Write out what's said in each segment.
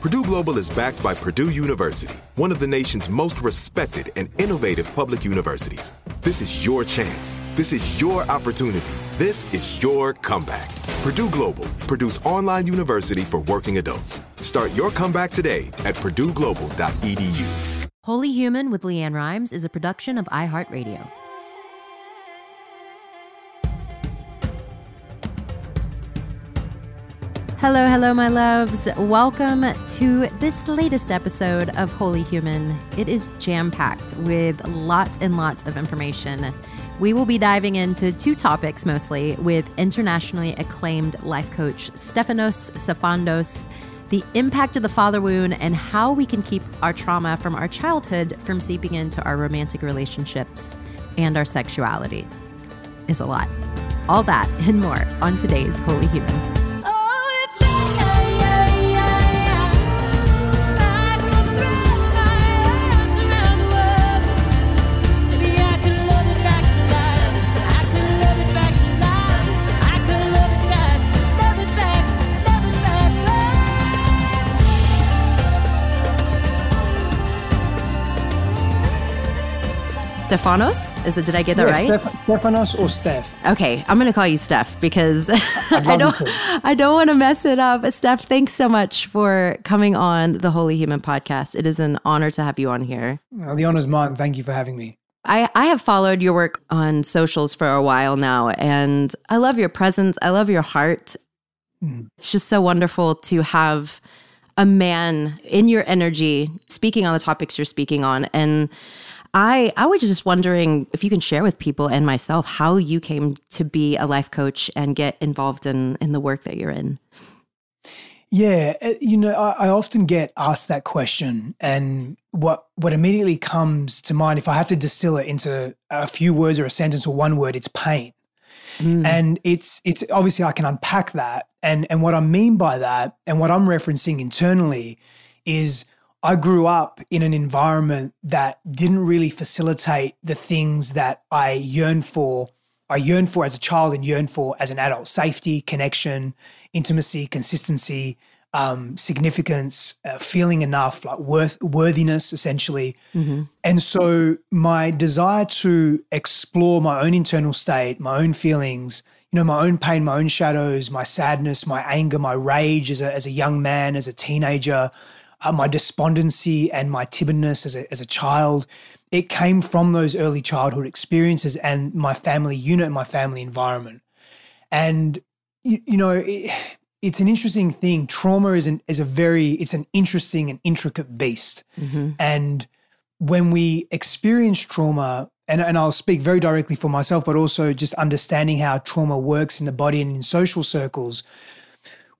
Purdue Global is backed by Purdue University, one of the nation's most respected and innovative public universities. This is your chance. This is your opportunity. This is your comeback. Purdue Global, Purdue's online university for working adults. Start your comeback today at purdueglobal.edu. Holy Human with LeAnn Rimes is a production of iHeartRadio. Hello, hello, my loves. Welcome to this latest episode of Holy Human. It is jam packed with lots and lots of information. We will be diving into two topics mostly with internationally acclaimed life coach Stefanos Sifandos the impact of the father wound and how we can keep our trauma from our childhood from seeping into our romantic relationships and our sexuality is a lot. All that and more on today's Holy Human. Stefanos? Is it? Did I get that right? Steph- Stefanos or Steph? Okay, I'm going to call you Steph because I don't. I don't want to mess it up. Steph, thanks so much for coming on the Holy Human podcast. It is an honor to have you on here. Well, the honor's mine. Thank you for having me. I, I have followed your work on socials for a while now, and I love your presence. I love your heart. Mm. It's just so wonderful to have a man in your energy speaking on the topics you're speaking on. And I I was just wondering if you can share with people and myself how you came to be a life coach and get involved in in the work that you're in. Yeah, uh, you know, I, I often get asked that question, and what what immediately comes to mind, if I have to distill it into a few words or a sentence or one word, it's pain. Mm. And it's it's obviously I can unpack that, and and what I mean by that, and what I'm referencing internally, is I grew up in an environment that didn't really facilitate the things that I yearned for. I yearned for as a child and yearned for as an adult safety, connection, intimacy, consistency, um, significance, uh, feeling enough, like worth, worthiness, essentially. Mm-hmm. And so my desire to explore my own internal state, my own feelings, you know, my own pain, my own shadows, my sadness, my anger, my rage as a, as a young man, as a teenager, uh, my despondency and my timidness as a, as a child, it came from those early childhood experiences and my family unit, and my family environment. And, you, you know, it, it's an interesting thing. Trauma is an is a very it's an interesting and intricate beast. Mm-hmm. And when we experience trauma, and, and I'll speak very directly for myself, but also just understanding how trauma works in the body and in social circles,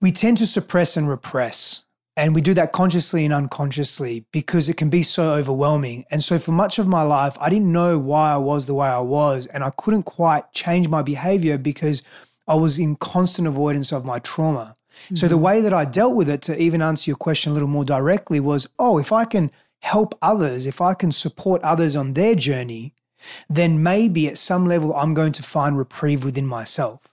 we tend to suppress and repress And we do that consciously and unconsciously because it can be so overwhelming. And so, for much of my life, I didn't know why I was the way I was. And I couldn't quite change my behavior because I was in constant avoidance of my trauma. Mm-hmm. So, the mm-hmm. way that I dealt with it, to even answer your question a little more directly, was oh, if I can help others, if I can support others on their journey, then maybe at some level I'm going to find reprieve within myself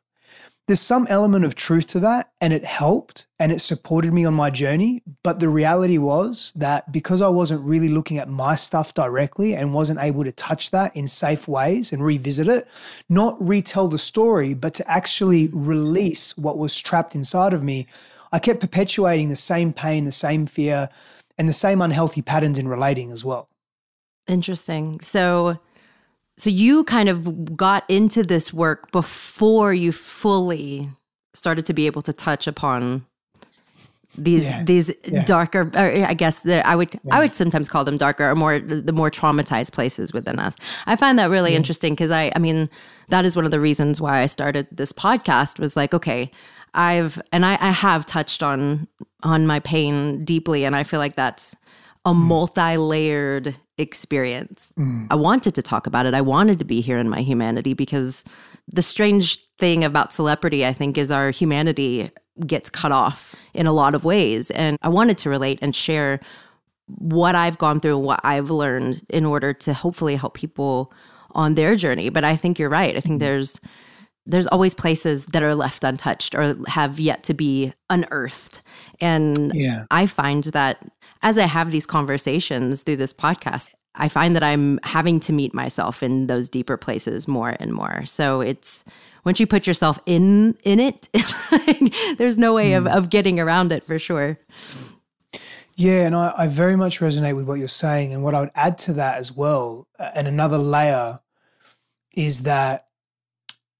there's some element of truth to that and it helped and it supported me on my journey. But the reality was that because i wasn't really looking at my stuff directly and wasn't able to touch that in safe ways and revisit it not retell the story but to actually release what was trapped inside of me i kept perpetuating the same pain the same fear and the same unhealthy patterns in relating as well. Interesting. So so you kind of got into this work before you fully started to be able to touch upon these yeah. these yeah. darker i guess that i would yeah. i would sometimes call them darker or more the more traumatized places within us i find that really interesting because i i mean that is one of the reasons why i started this podcast was like okay i've and i i have touched on on my pain deeply and i feel like that's a mm. multi-layered experience. Mm. I wanted to talk about it. I wanted to be here in my humanity because the strange thing about celebrity, I think, is our humanity gets cut off in a lot of ways. And I wanted to relate and share what I've gone through and what I've learned in order to hopefully help people on their journey. But I think you're right. I think mm. there's there's always places that are left untouched or have yet to be unearthed. And yeah. I find that as I have these conversations through this podcast, I find that I'm having to meet myself in those deeper places more and more. So it's once you put yourself in in it, there's no way mm. of, hmm. of getting around it for sure. Yeah, and I, I very much resonate with what you're saying. And what I would add to that as well, and another layer, is that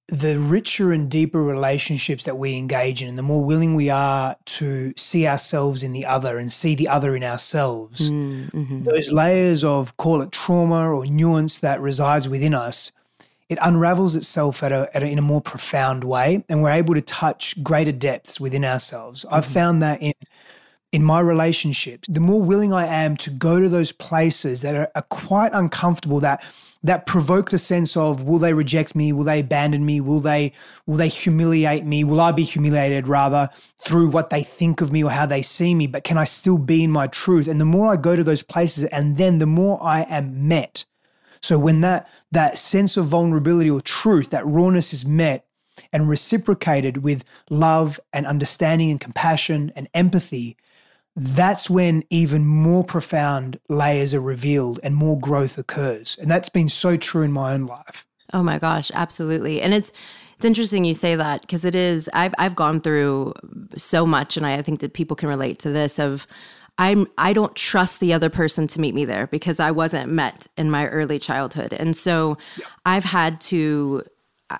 the richer and deeper relationships that we engage in, and the more willing we are to see ourselves in the other and see the other in ourselves, mm, mm-hmm. those layers of call it trauma or nuance that resides within us, it unravels itself at a, at a, in a more profound way, and we're able to touch greater depths within ourselves. Mm-hmm. I've found that in in my relationships, the more willing I am to go to those places that are, are quite uncomfortable, that that provoke the sense of will they reject me? Will they abandon me? Will they will they humiliate me? Will i be humiliated rather through what they think of me or how they see me? But can i still be in my truth? And the more i go to those places and then the more i am met. So when that that sense of vulnerability or truth that rawness is met and reciprocated with love and understanding and compassion and empathy that's when even more profound layers are revealed and more growth occurs. And that's been so true in my own life. Oh my gosh, absolutely. And it's it's interesting you say that because it is I've I've gone through so much and I, I think that people can relate to this of I'm I don't trust the other person to meet me there because I wasn't met in my early childhood. And so yeah. I've had to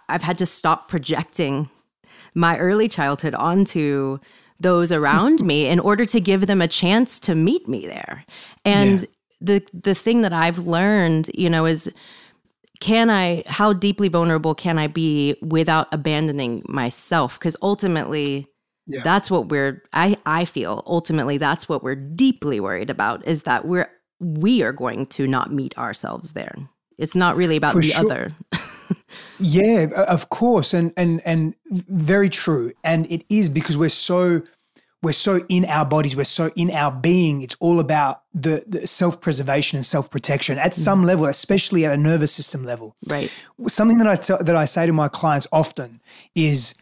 I've had to stop projecting my early childhood onto those around me in order to give them a chance to meet me there. And yeah. the the thing that I've learned, you know, is can I how deeply vulnerable can I be without abandoning myself? Because ultimately yeah. that's what we're I I feel ultimately that's what we're deeply worried about is that we're we are going to not meet ourselves there. It's not really about For the sure. other. yeah, of course, and and and very true. And it is because we're so we're so in our bodies, we're so in our being. It's all about the, the self preservation and self protection at some mm-hmm. level, especially at a nervous system level. Right. Something that I t- that I say to my clients often is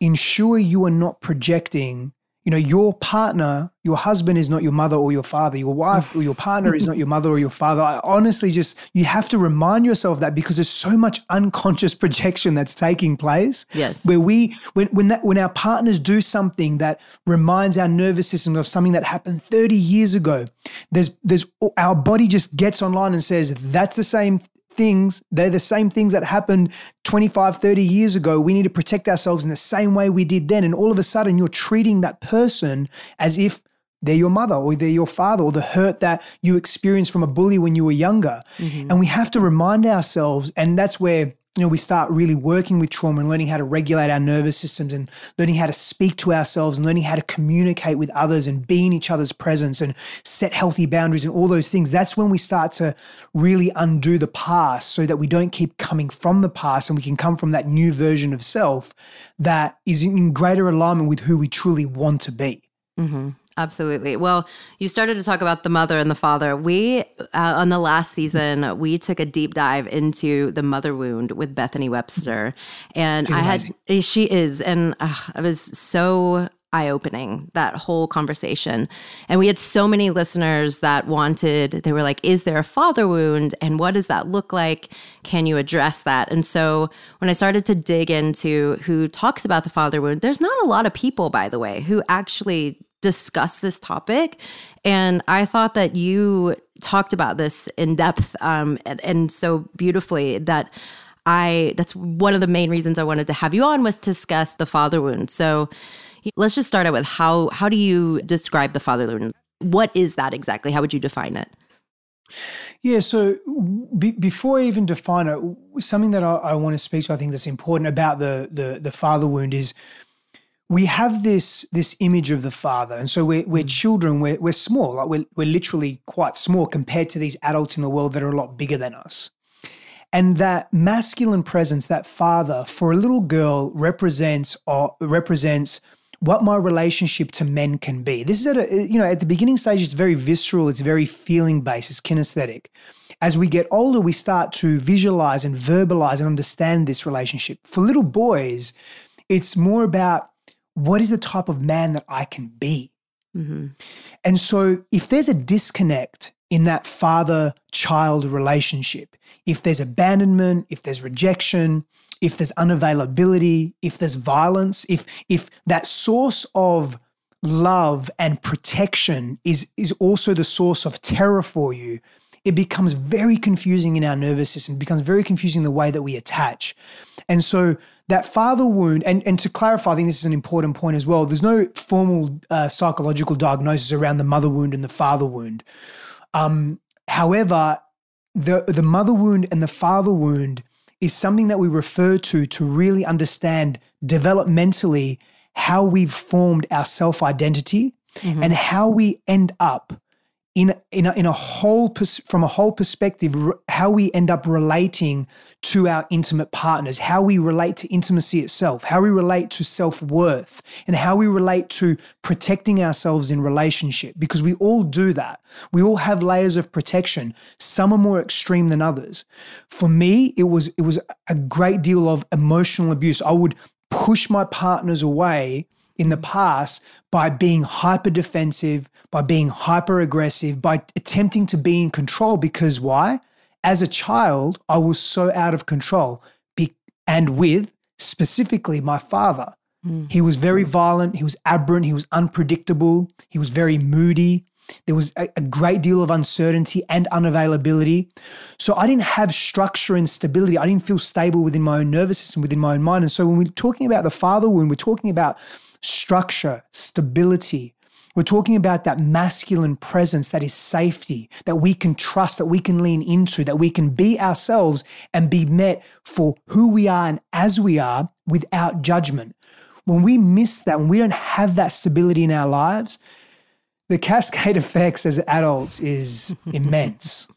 ensure you are not projecting you know, your partner, your husband is not your mother or your father. Your wife or your partner is not your mother or your father. I honestly just, you have to remind yourself that because there's so much unconscious projection that's taking place. Yes. Where we, when, when that, when our partners do something that reminds our nervous system of something that happened 30 years ago, there's, there's, our body just gets online and says, that's the same things, they're the same things that happened 25, 30 years ago. We need to protect ourselves in the same way we did then. And all of a sudden, you're treating that person as if they're your mother or they're your father or the hurt that you experienced from a bully when you were younger. Mm-hmm. And we have to remind ourselves, and that's where you know we start really working with trauma and learning how to regulate our nervous systems and learning how to speak to ourselves and learning how to communicate with others and be in each other's presence and set healthy boundaries and all those things that's when we start to really undo the past so that we don't keep coming from the past and we can come from that new version of self that is in greater alignment with who we truly want to be mm-hmm. Absolutely. Well, you started to talk about the mother and the father. We, uh, on the last season, we took a deep dive into the mother wound with Bethany Webster. And She's I amazing. had, she is. And uh, it was so eye opening, that whole conversation. And we had so many listeners that wanted, they were like, is there a father wound? And what does that look like? Can you address that? And so when I started to dig into who talks about the father wound, there's not a lot of people, by the way, who actually discuss this topic. And I thought that you talked about this in depth um, and, and so beautifully that I that's one of the main reasons I wanted to have you on was to discuss the father wound. So let's just start out with how how do you describe the father wound? What is that exactly? How would you define it? Yeah, so be, before I even define it, something that I, I, want to speak to, I think that's important about the the, the father wound is we have this this image of the father. And so we're, we're mm. children. We're, we're small. Like we're, we're literally quite small compared to these adults in the world that are a lot bigger than us. And that masculine presence that father for a little girl represents or represents what my relationship to men can be. This is at a you know at the beginning stage it's very visceral. It's very feeling based. It's kinesthetic. As we get older we start to visualize and verbalize and understand this relationship. For little boys it's more about what is the type of man that I can be? Mm-hmm. And so, if there's a disconnect in that father child relationship, if there's abandonment, if there's rejection, if there's unavailability, if there's violence, if, if that source of love and protection is, is also the source of terror for you, it becomes very confusing in our nervous system, becomes very confusing the way that we attach. And so, that father wound, and, and to clarify, I think this is an important point as well. There's no formal uh, psychological diagnosis around the mother wound and the father wound. Um, however, the the mother wound and the father wound is something that we refer to to really understand developmentally how we've formed our self identity mm-hmm. and how we end up in in a, in a whole pers- from a whole perspective how we end up relating to our intimate partners how we relate to intimacy itself how we relate to self-worth and how we relate to protecting ourselves in relationship because we all do that. We all have layers of protection. Some are more extreme than others. For me it was it was a great deal of emotional abuse. I would push my partners away in the past by being hyper defensive, by being hyper aggressive, by attempting to be in control. Because why? As a child, I was so out of control. Be- and with specifically my father. Mm. He was very violent, he was aberrant, he was unpredictable, he was very moody. There was a, a, great deal of uncertainty and unavailability. So I didn't have structure and stability. I didn't feel stable within my own nervous system, within my own mind. And so when we're talking about the father wound, we're talking about structure, stability. We're talking about that masculine presence that is safety, that we can trust, that we can lean into, that we can be ourselves and be met for who we are and as we are without judgment. When we miss that, when we don't have that stability in our lives, the cascade effects as adults is immense.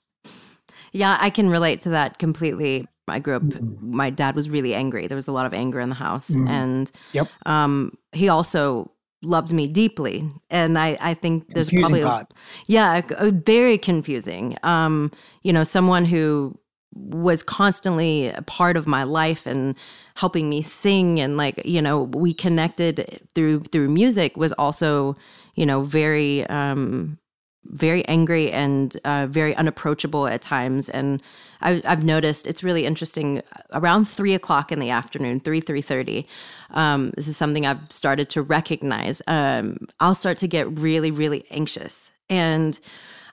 Yeah, I can relate to that completely. I grew up. My dad was really angry. There was a lot of anger in the house, mm. and yep. um, he also loved me deeply. And I, I think there's confusing probably part. yeah, very confusing. Um, you know, someone who was constantly a part of my life and helping me sing and like you know we connected through through music was also you know very um very angry and uh, very unapproachable at times. And I, have noticed it's really interesting. Around three o'clock in the afternoon, three three thirty, um, this is something I've started to recognize. Um, I'll start to get really really anxious, and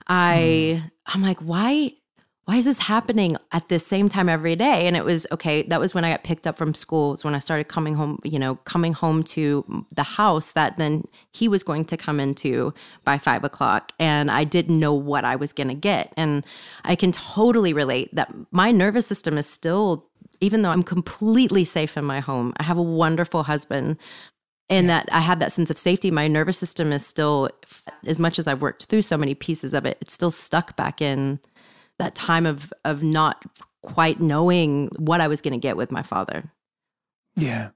I mm. I'm like, why why is this happening at the same time every day? And it was okay. That was when I got picked up from school. It's when I started coming home, you know, coming home to the house that then he was going to come into by five o'clock. And I didn't know what I was going to get. And I can totally relate that my nervous system is still even though I'm completely safe in my home, I have a wonderful husband and yeah. that I have that sense of safety. My nervous system is still, as much as I've worked through so many pieces of it, it's still stuck back in that time of of not quite knowing what I was going to get with my father. Yeah,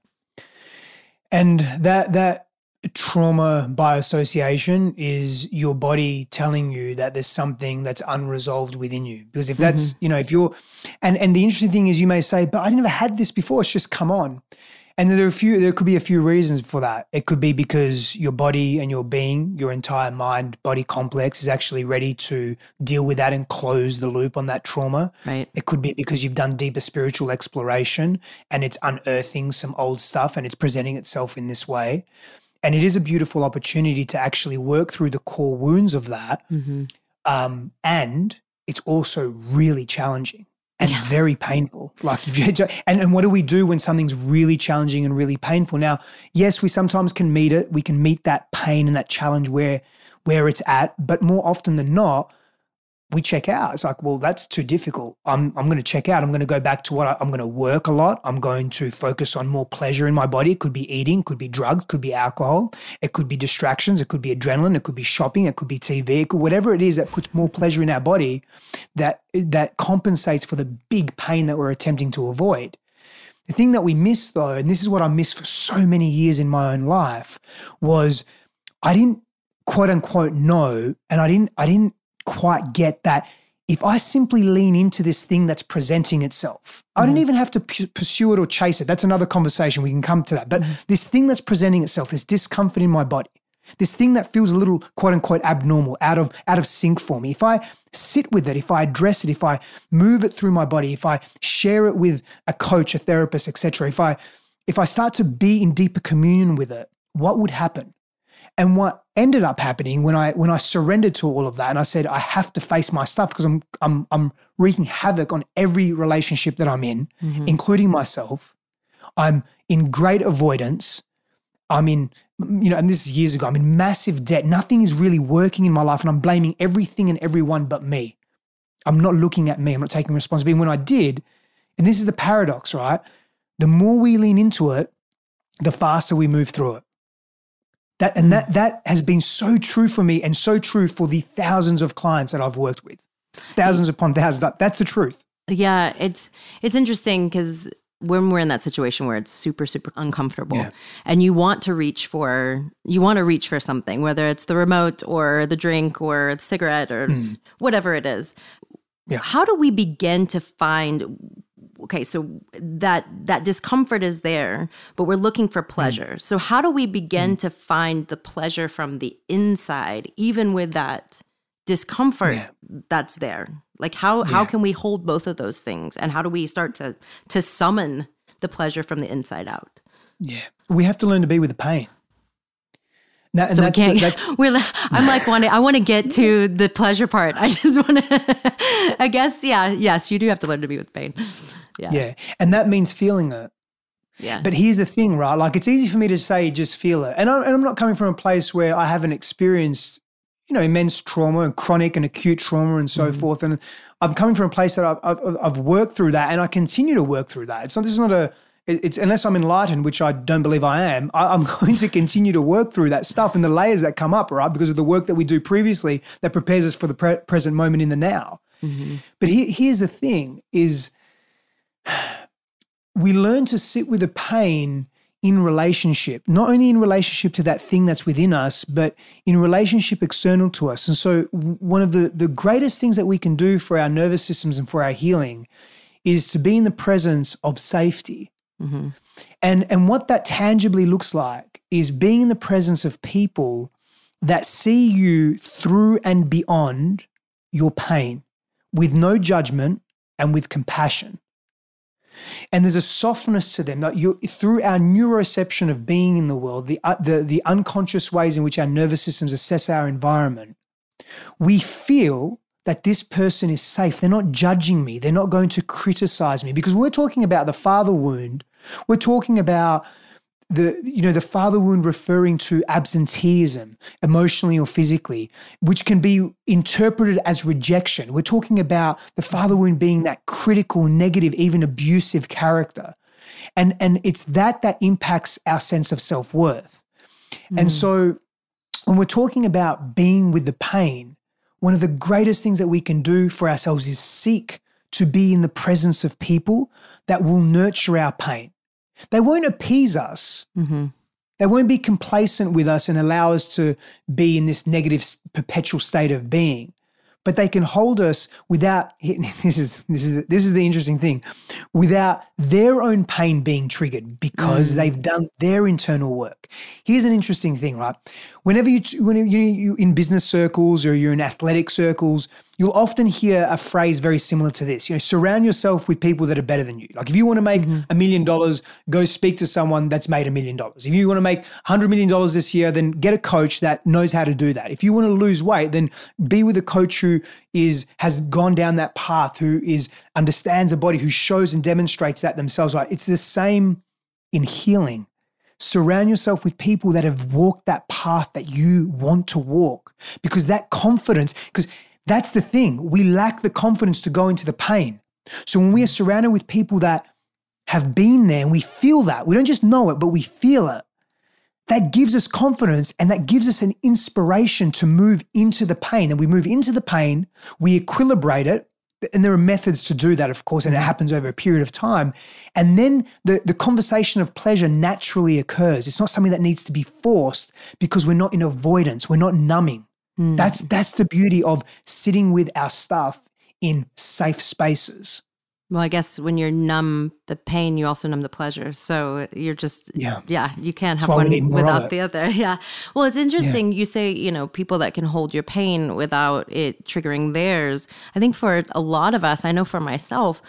and that that trauma by association is your body telling you that there's something that's unresolved within you because if that's mm-hmm. you know if you're and and the interesting thing is you may say but i never had this before it's just come on and there are a few there could be a few reasons for that. It could be because your body and your being your entire mind body complex is actually ready to deal with that and close the loop on that trauma. Right. It could be because you've done deeper spiritual exploration and it's unearthing some old stuff and it's presenting itself in this way. And it is a beautiful opportunity to actually work through the core wounds of that. Mm-hmm. um, and it's also really challenging and yeah. very painful. Like if you and, and what do we do when something's really challenging and really painful? Now, yes, we sometimes can meet it. We can meet that pain and that challenge where where it's at, but more often than not, we check out. It's like, well, that's too difficult. I'm, I'm going to check out. I'm going to go back to what I, am going to work a lot. I'm going to focus on more pleasure in my body. It could be eating, could be drugs, could be alcohol, it could be distractions, it could be adrenaline, it could be shopping, it could be TV, it could, whatever it is that puts more pleasure in our body that that compensates for the big pain that we're attempting to avoid. The thing that we miss though, and this is what I missed for so many years in my own life, was I didn't quote unquote know, and I didn't I didn't quite get that if I simply lean into this thing that's presenting itself. I don't mm. even have to p- pursue it or chase it. That's another conversation. We can come to that. But mm. this thing that's presenting itself, this discomfort in my body, this thing that feels a little quote unquote abnormal, out of out of sync for me. If I sit with it, if I address it, if I move it through my body, if I share it with a coach, a therapist, etc., if I if I start to be in deeper communion with it, what would happen? And what ended up happening when I when I surrendered to all of that and I said I have to face my stuff because I'm I'm I'm wreaking havoc on every relationship that I'm in, mm-hmm. including myself. I'm in great avoidance. I'm in you know, and this is years ago. I'm in massive debt. Nothing is really working in my life, and I'm blaming everything and everyone but me. I'm not looking at me. I'm not taking responsibility. And when I did, and this is the paradox, right? The more we lean into it, the faster we move through it. That and that that has been so true for me and so true for the thousands of clients that I've worked with. Thousands upon thousands. That's the truth. Yeah, it's it's interesting because when we're in that situation where it's super super uncomfortable yeah. and you want to reach for you want to reach for something whether it's the remote or the drink or the cigarette or mm. whatever it is yeah. how do we begin to find okay so that that discomfort is there but we're looking for pleasure mm. so how do we begin mm. to find the pleasure from the inside even with that discomfort yeah. that's there like how yeah. how can we hold both of those things and how do we start to to summon the pleasure from the inside out yeah we have to learn to be with the pain so we can't. That's, we're. I'm like wanting. I want to get to the pleasure part. I just want to. I guess. Yeah. Yes. You do have to learn to be with pain. Yeah. Yeah. And that means feeling it. Yeah. But here's the thing, right? Like it's easy for me to say just feel it, and I'm, and I'm not coming from a place where I haven't experienced, you know, immense trauma and chronic and acute trauma and so mm forth. And I'm coming from a place that I've, I've, I've worked through that, and I continue to work through that. It's not. This is not a it's unless I'm enlightened, which I don't believe I am, I, am going to continue to work through that stuff and the layers that come up, right? Because of the work that we do previously that prepares us for the pre- present moment in the now. Mm-hmm. But he, here's the thing: is we learn to sit with the pain in relationship, not only in relationship to that thing that's within us, but in relationship external to us. And so, one of the, the greatest things that we can do for our nervous systems and for our healing is to be in the presence of safety. Mm-hmm. And, and what that tangibly looks like is being in the presence of people that see you through and beyond your pain with no judgment and with compassion. And there's a softness to them that you through our neuroception of being in the world, the, uh, the, the unconscious ways in which our nervous systems assess our environment, we feel that this person is safe. They're not judging me. They're not going to criticize me. Because we're talking about the father wound, we're talking about the you know the father wound referring to absenteeism emotionally or physically which can be interpreted as rejection. We're talking about the father wound being that critical negative even abusive character. And and it's that that impacts our sense of self-worth. Mm. and so when we're talking about being with the pain one of the greatest things that we can do for ourselves is seek to be in the presence of people that will nurture our pain they won't appease us. Mm-hmm. They won't be complacent with us and allow us to be in this negative perpetual state of being but they can hold us without this is this is this is the interesting thing without their own pain being triggered because mm. they've done their internal work here's an interesting thing right whenever you when you, in business circles or you're in athletic circles you'll often hear a phrase very similar to this you know surround yourself with people that are better than you like if you want to make mm-hmm. a million dollars go speak to someone that's made a million dollars if you want to make 100 million dollars this year then get a coach that knows how to do that if you want to lose weight then be with a coach who is has gone down that path, who is understands the body, who shows and demonstrates that themselves. Right? It's the same in healing. Surround yourself with people that have walked that path that you want to walk, because that confidence, because that's the thing, we lack the confidence to go into the pain. So when we are surrounded with people that have been there and we feel that, we don't just know it, but we feel it that gives us confidence and that gives us an inspiration to move into the pain. And we move into the pain, we equilibrate it. And there are methods to do that, of course, and it mm-hmm. happens over a period of time. And then the, the conversation of pleasure naturally occurs. It's not something that needs to be forced because we're not in avoidance, we're not numbing. Mm. That's that's the beauty of sitting with our stuff in safe spaces. Well, I guess when you're numb the pain, you also numb the pleasure. So you're just yeah, yeah you can't have one without the other. Yeah. Well, it's interesting. Yeah. You say you know people that can hold your pain without it triggering theirs. I think for a lot of us, I know for myself,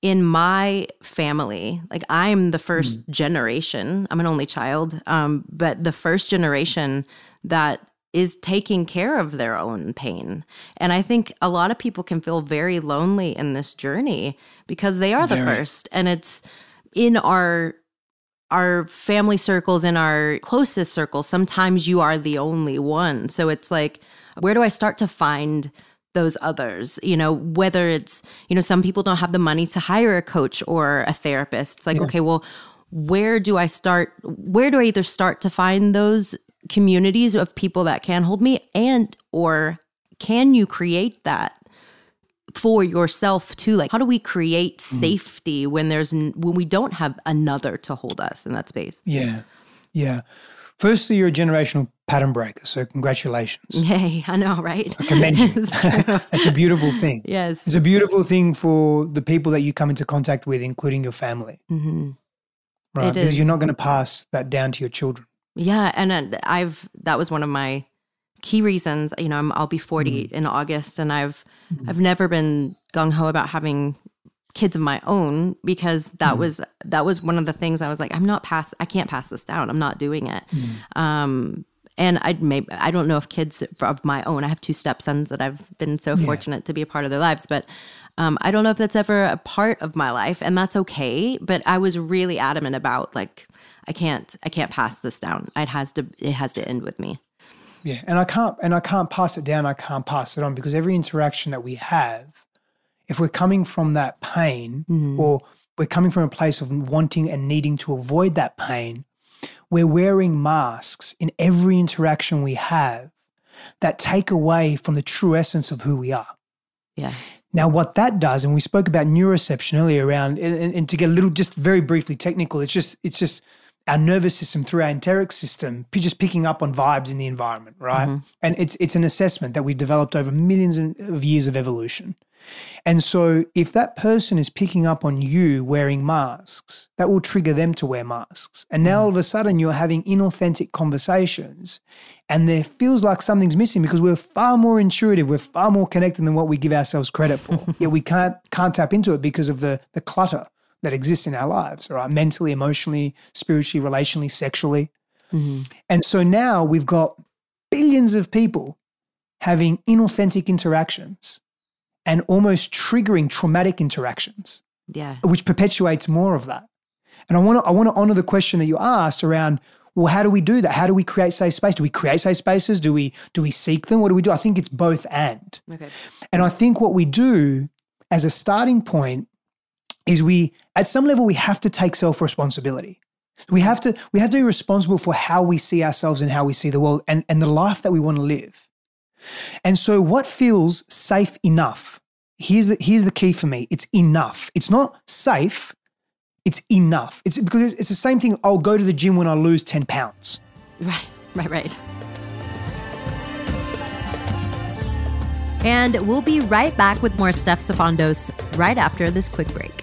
in my family, like I'm the first mm. generation. I'm an only child, um, but the first generation that is taking care of their own pain. And I think a lot of people can feel very lonely in this journey because they are the first and it's in our our family circles in our closest circles sometimes you are the only one. So it's like where do I start to find those others you know whether it's you know some people don't have the money to hire a coach or a therapist it's like yeah. okay well where do i start where do i either start to find those communities of people that can hold me and or can you create that for yourself too? Like how do we create mm. safety when there's when we don't have another to hold us in that space? Yeah. Yeah. Firstly you're a generational pattern breaker so congratulations. Yay. I know right? I commend you. It's a beautiful thing. Yes. It's a beautiful thing for the people that you come into contact with including your family. Mm-hmm. right? Because you're not going to pass that down to your children yeah, and I've that was one of my key reasons. You know, i will be 40 mm. in August, and I've mm. I've never been gung ho about having kids of my own because that mm. was that was one of the things I was like, I'm not pass, I can't pass this down. I'm not doing it. Um, and I maybe I don't know if kids of my own. I have two stepsons that I've been so yeah. fortunate to be a part of their lives, but um, I don't know if that's ever a part of my life, and that's okay. But I was really adamant about like I can't I can't pass this down. It has to it has to end with me. Yeah, and I can't and I can't pass it down. I can't pass it on because every interaction that we have, if we're coming from that pain mm-hmm. or we're coming from a place of wanting and needing to avoid that pain, we're wearing masks in every interaction we have that take away from the true essence of who we are. Yeah. Now, what that does, and we spoke about neuroception earlier around, and, and, and to get a little just very briefly technical, it's just it's just our nervous system through our enteric system just picking up on vibes in the environment right? Mm-hmm. and it's it's an assessment that we've developed over millions of years of evolution. And so if that person is picking up on you wearing masks that will trigger them to wear masks. And now mm-hmm. all of a sudden you're having inauthentic conversations and there feels like something's missing because we're far more intuitive we're far more connected than what we give ourselves credit for. Yet we can't can't tap into it because of the the clutter that exists in our lives, right? Mentally, emotionally, spiritually, relationally, sexually. Mm-hmm. And so now we've got billions of people having inauthentic interactions and almost triggering traumatic interactions. Yeah. Which perpetuates more of that. And I want to I want to honor the question that you asked around well, how do we do that? How do we create safe space? Do we create safe spaces? Do we do we seek them? What do we do? I think it's both and. Okay. And I think what we do as a starting point is we at some level we have to take self-responsibility. We have to we have to be responsible for how we see ourselves and how we see the world and, and the life that we want to live. And so what feels safe enough? Here's the here's the key for me. It's enough. It's not safe, it's enough. It's because it's, it's the same thing. I'll go to the gym when I lose 10 pounds. Right, right, right. And we'll be right back with more Steph Sifandos right after this quick break.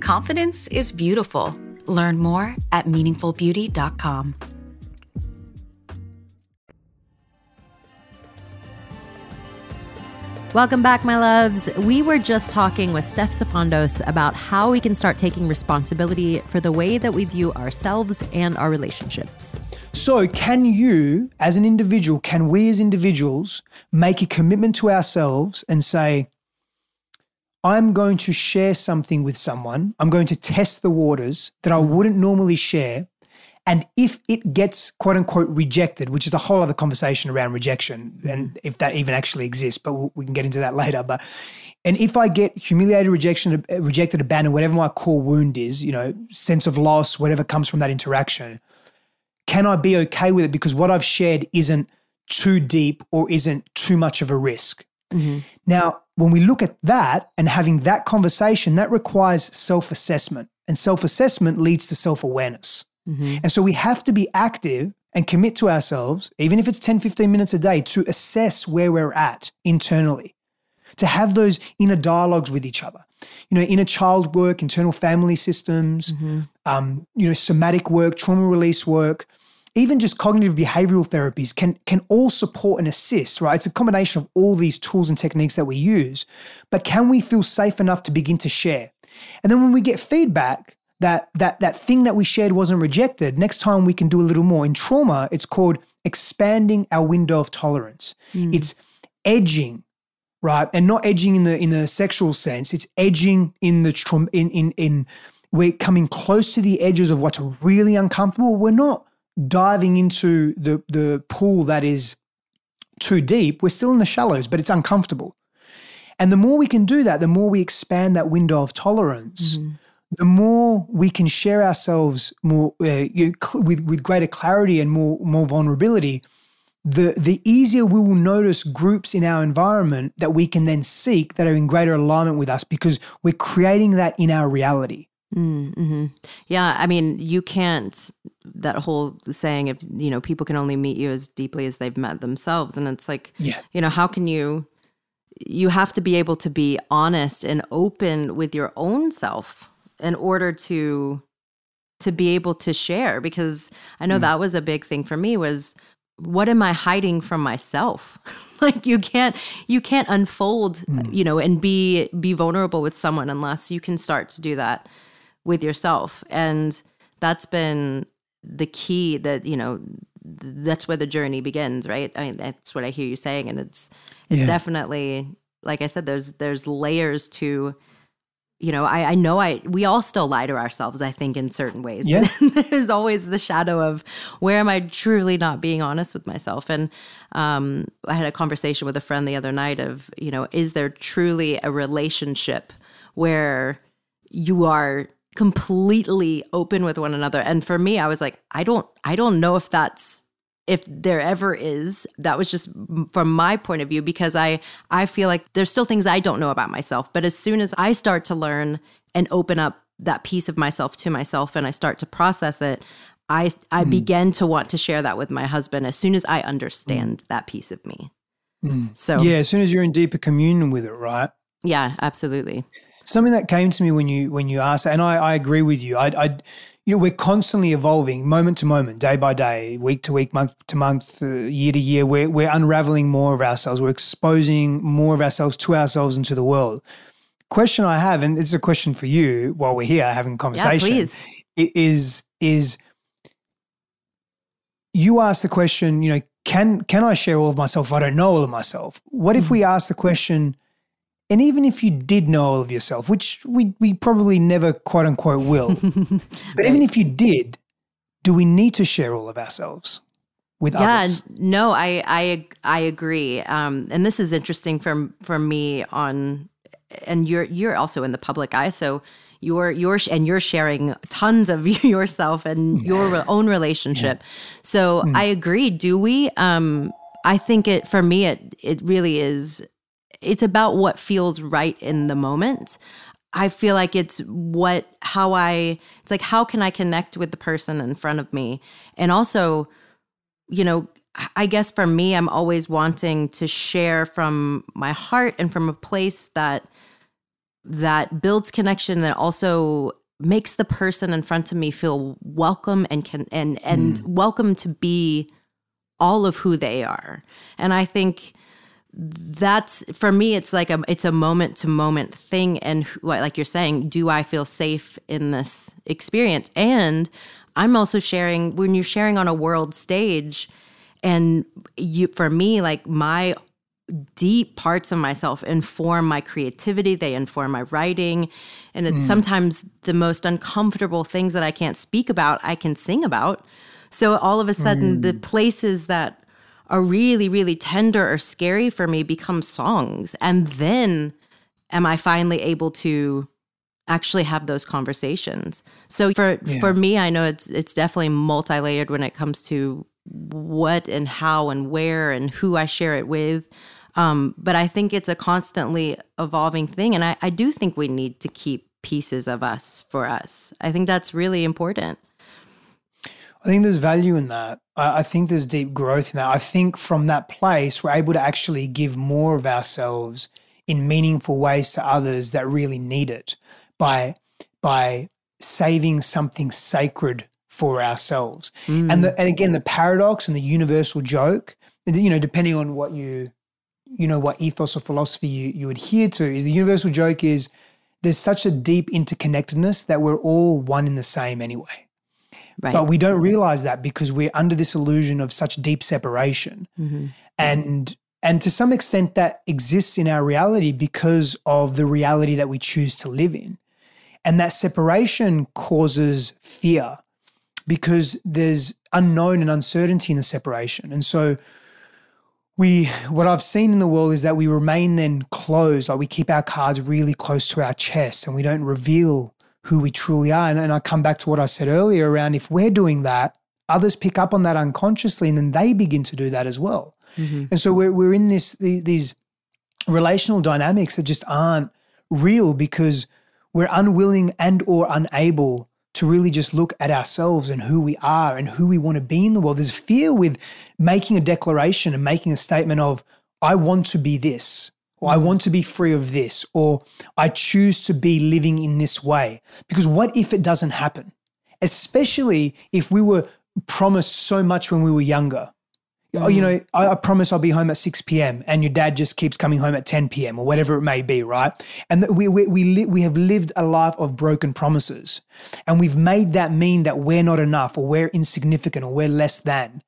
Confidence is beautiful. Learn more at meaningfulbeauty.com. Welcome back, my loves. We were just talking with Steph Sifandos about how we can start taking responsibility for the way that we view ourselves and our relationships. So, can you, as an individual, can we as individuals make a commitment to ourselves and say, I'm going to share something with someone, I'm going to test the waters that I wouldn't normally share. And if it gets quote unquote rejected, which is a whole other conversation around rejection and if that even actually exists, but we can get into that later. But and if I get humiliated, rejection, rejected, abandoned, whatever my core wound is, you know, sense of loss, whatever comes from that interaction, can I be okay with it because what I've shared isn't too deep or isn't too much of a risk? Mm-hmm. Now, when we look at that and having that conversation, that requires self assessment. And self assessment leads to self awareness. Mm-hmm. And so we have to be active and commit to ourselves, even if it's 10, 15 minutes a day, to assess where we're at internally, to have those inner dialogues with each other. You know, inner child work, internal family systems, mm-hmm. um, you know, somatic work, trauma release work, even just cognitive behavioral therapies can can all support and assist right it's a combination of all these tools and techniques that we use but can we feel safe enough to begin to share and then when we get feedback that that that thing that we shared wasn't rejected next time we can do a little more in trauma it's called expanding our window of tolerance mm. it's edging right? And not edging in the in the sexual sense. It's edging in the trauma in in in we're coming close to the edges of what's really uncomfortable. We're not diving into the the pool that is too deep. We're still in the shallows, but it's uncomfortable. And the more we can do that, the more we expand that window of tolerance. Mm-hmm. The more we can share ourselves more uh, with with greater clarity and more more vulnerability, the the easier we will notice groups in our environment that we can then seek that are in greater alignment with us because we're creating that in our reality. Mm-hmm. Yeah, I mean, you can't. That whole saying, if you know, people can only meet you as deeply as they've met themselves, and it's like, yeah, you know, how can you? You have to be able to be honest and open with your own self in order to to be able to share. Because I know mm. that was a big thing for me. Was what am I hiding from myself? like you can't you can't unfold, mm. you know, and be be vulnerable with someone unless you can start to do that with yourself. And that's been the key that, you know, that's where the journey begins, right? I mean, that's what I hear you saying. And it's, it's yeah. definitely, like I said, there's, there's layers to, you know, I, I know I we all still lie to ourselves, I think, in certain ways. Yeah. there's always the shadow of where am I truly not being honest with myself? And um, I had a conversation with a friend the other night of, you know, is there truly a relationship where you are completely open with one another. And for me, I was like, I don't I don't know if that's if there ever is. That was just from my point of view because I I feel like there's still things I don't know about myself, but as soon as I start to learn and open up that piece of myself to myself and I start to process it, I I mm. begin to want to share that with my husband as soon as I understand mm. that piece of me. Mm. So Yeah, as soon as you're in deeper communion with it, right? Yeah, absolutely something that came to me when you when you asked, and I, I agree with you. I, I, you know, we're constantly evolving, moment to moment, day by day, week to week, month to month, uh, year to year. We're we're unraveling more of ourselves. We're exposing more of ourselves to ourselves and to the world. Question I have, and it's a question for you while we're here having conversation. Yeah. Is is you ask the question, you know, can can I share all of myself if I don't know all of myself? What if mm. we ask the question? And even if you did know all of yourself, which we, we probably never quote unquote will, but even if you did, do we need to share all of ourselves with others? yeah, others? no, I I I agree. Um, and this is interesting for for me on, and you're you're also in the public eye, so you're you're and you're sharing tons of yourself and your own relationship. Yeah. So mm. I agree. Do we? Um, I think it for me it it really is it's about what feels right in the moment. I feel like it's what how I it's like how can I connect with the person in front of me? And also, you know, I guess for me I'm always wanting to share from my heart and from a place that that builds connection that also makes the person in front of me feel welcome and can and and mm. welcome to be all of who they are. And I think that's for me it's like a it's a moment to moment thing and like you're saying do i feel safe in this experience and i'm also sharing when you're sharing on a world stage and you for me like my deep parts of myself inform my creativity they inform my writing and it's mm. sometimes the most uncomfortable things that i can't speak about i can sing about so all of a sudden mm. the places that are really, really tender or scary for me become songs. And then am I finally able to actually have those conversations. So for yeah. for me, I know it's it's definitely multi-layered when it comes to what and how and where and who I share it with. Um, but I think it's a constantly evolving thing. And I, I do think we need to keep pieces of us for us. I think that's really important. I think there's value in that. I, I think there's deep growth in that. I think from that place, we're able to actually give more of ourselves in meaningful ways to others that really need it by by saving something sacred for ourselves. Mm. And the, and again, the paradox and the universal joke, you know, depending on what you you know what ethos or philosophy you, you adhere to, is the universal joke is there's such a deep interconnectedness that we're all one in the same anyway. Right. But we don't realize that because we're under this illusion of such deep separation. Mm-hmm. And And to some extent, that exists in our reality because of the reality that we choose to live in. And that separation causes fear because there's unknown and uncertainty in the separation. And so, we what I've seen in the world is that we remain then closed, like we keep our cards really close to our chest and we don't reveal who we truly are. And, and I come back to what I said earlier around if we're doing that, others pick up on that unconsciously and then they begin to do that as well. Mm-hmm. And so we're, we're in this these relational dynamics that just aren't real because we're unwilling and or unable to really just look at ourselves and who we are and who we want to be in the world. There's fear with making a declaration and making a statement of, I want to be this, or I want to be free of this, or I choose to be living in this way. Because what if it doesn't happen? Especially if we were promised so much when we were younger. Mm. Oh, you know, I, I, promise I'll be home at 6 p.m. and your dad just keeps coming home at 10 p.m. or whatever it may be, right? And we, we, we, li- we have lived a life of broken promises. And we've made that mean that we're not enough or we're insignificant or we're less than.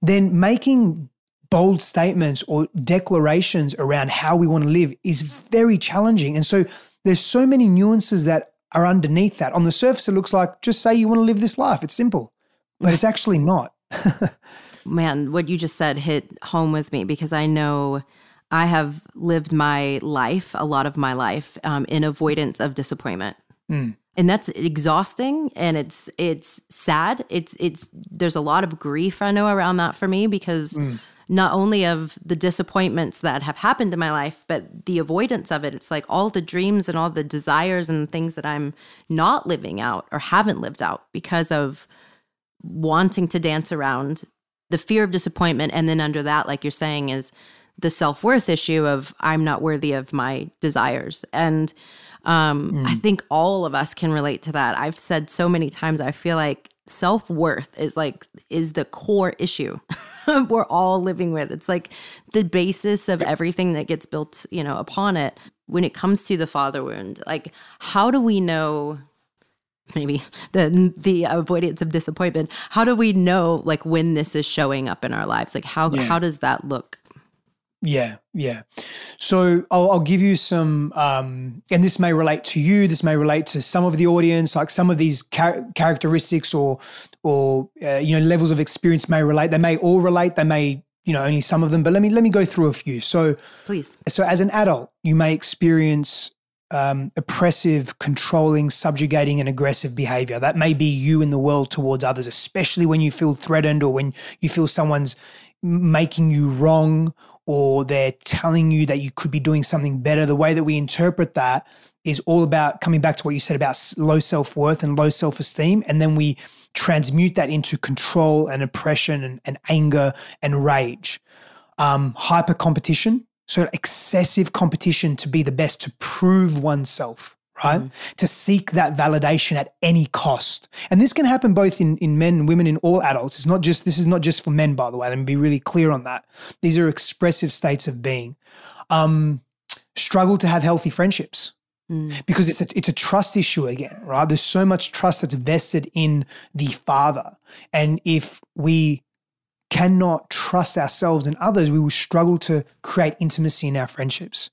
Then making bold statements or declarations around how we want to live is very challenging. And so there's so many nuances that are underneath that. On the surface, it looks like just say you want to live this life. It's simple, but it's actually not. man, what you just said hit home with me because I know I have lived my life, a lot of my life, um, in avoidance of disappointment. Mm. And that's exhausting and it's it's sad. It's it's there's a lot of grief I know around that for me because mm. Not only of the disappointments that have happened in my life, but the avoidance of it. It's like all the dreams and all the desires and things that I'm not living out or haven't lived out because of wanting to dance around the fear of disappointment and then under that like you're saying is the self-worth issue of i'm not worthy of my desires and um, mm. i think all of us can relate to that i've said so many times i feel like self-worth is like is the core issue we're all living with. It's like the basis of everything that gets built you know upon it when it comes to the father wound. Like how do we know maybe the the avoidance of disappointment how do we know like when this is showing up in our lives? Like how yeah. how does that look yeah yeah. So I'll, I'll give you some um, and this may relate to you this may relate to some of the audience like some of these char- characteristics or or uh, you know levels of experience may relate. They may all relate they may you know only some of them but let me let me go through a few. So please. so as an adult you may experience um, oppressive, controlling, subjugating, and aggressive behavior. That may be you in the world towards others, especially when you feel threatened or when you feel someone's making you wrong or they're telling you that you could be doing something better. The way that we interpret that is all about coming back to what you said about low self worth and low self esteem. And then we transmute that into control and oppression and, and anger and rage. Um, hyper competition, so excessive competition to be the best, to prove oneself, right? Mm. To seek that validation at any cost. And this can happen both in, in men and women, in all adults. It's not just, this is not just for men, by the way. Let me be really clear on that. These are expressive states of being. Um, struggle to have healthy friendships. Mm. Because it's a, it's a trust issue again, right? There's so much trust that's vested in the father. And if we cannot trust ourselves and others, we will struggle to create intimacy in our friendships.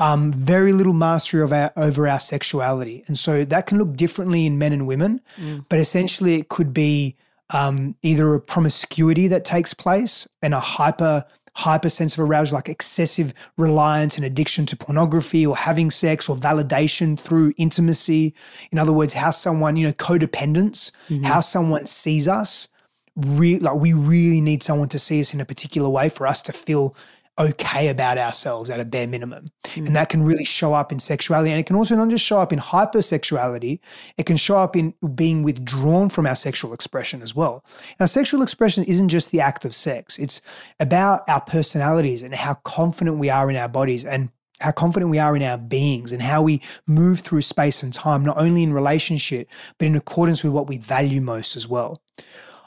Um, very little mastery of our, over our sexuality. And so that can look differently in men and women, mm. but essentially it could be um, either a promiscuity that takes place and a hyper hyper sense of arousal, like excessive reliance and addiction to pornography or having sex or validation through intimacy. In other words, how someone, you know, codependence, mm-hmm. how someone sees us re- like we really need someone to see us in a particular way for us to feel okay about ourselves at a bare minimum. Mm. And that can really show up in sexuality. And it can also not just show up in hypersexuality, it can show up in being withdrawn from our sexual expression as well. Now, sexual expression isn't just the act of sex, it's about our personalities and how confident we are in our bodies and how confident we are in our beings and how we move through space and time, not only in relationship, but in accordance with what we value most as well.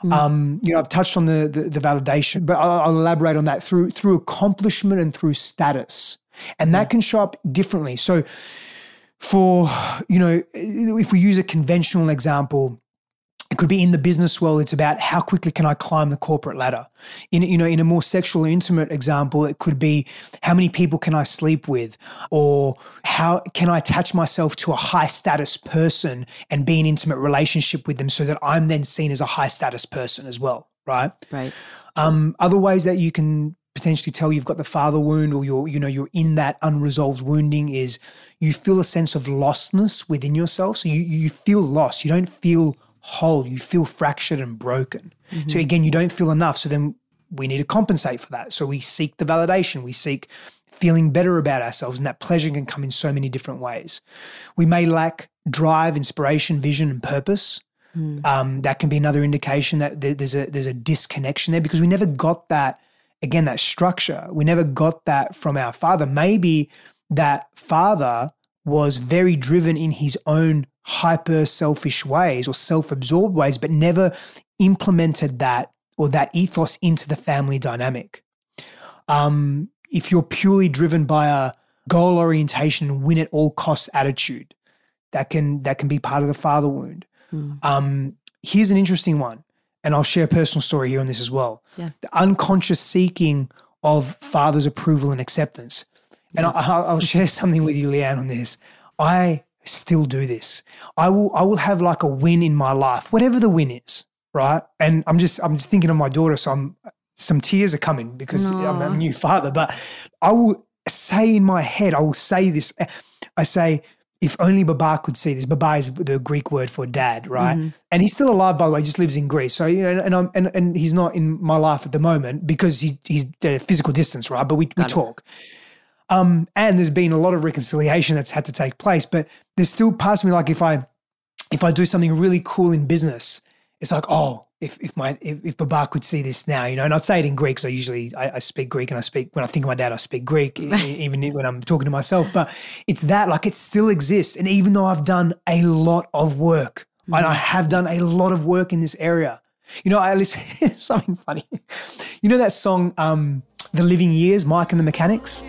Mm. Um, you know, I've touched on the, the, the validation, but I'll, I'll, elaborate on that through through accomplishment and through status, and that can show up differently. So, for you know, if we use a conventional example, could be in the business world. It's about how quickly can I climb the corporate ladder. In you know, in a more sexual intimate example, it could be how many people can I sleep with, or how can I attach myself to a high status person and be in intimate relationship with them, so that I'm then seen as a high status person as well. Right. Right. Um, other ways that you can potentially tell you've got the father wound or you're you know you're in that unresolved wounding is you feel a sense of lostness within yourself so you you feel lost you don't feel whole you feel fractured and broken mm-hmm. so again you don't feel enough so then we need to compensate for that so we seek the validation we seek feeling better about ourselves and that pleasure can come in so many different ways we may lack drive inspiration vision and purpose mm. um, that can be another indication that there's a there's a disconnection there because we never got that again, that structure. We never got that from our father. Maybe that father was very driven in his own hyper selfish ways or self absorbed ways, but never implemented that or that ethos into the family dynamic. Um, if you're purely driven by a goal orientation, win at all costs attitude, that can that can be part of the father wound. Mm. Um, here's an interesting one and I'll share a personal story here on this as well. Yeah. The unconscious seeking of father's approval and acceptance. And yes. I, will share something with you, LeAnn, on this. I still do this. I will I will have like a win in my life, whatever the win is, right? And I'm just I'm just thinking of my daughter, so I'm some tears are coming because. I'm a new father. But I will say in my head, I will say this. I say, if only Baba could see this. Baba is the Greek word for dad, right? Mm-hmm. And he's still alive, by the way. He Just lives in Greece. So you know, and I'm and, and he's not in my life at the moment because he, he's the physical distance, right? But we we talk. Um, and there's been a lot of reconciliation that's had to take place. But there's still parts of me like if I if I do something really cool in business, it's like oh if if my if, if Baba could see this now, you know, and I'd say it in Greek. So I usually I, I, speak Greek, and I speak when I think of my dad, I speak Greek, even when I'm talking to myself. But it's that like it still exists, and even though I've done a lot of work, mm. and I have done a lot of work in this area, you know, I listen something funny. You know that song, um, "The Living Years," Mike and the Mechanics.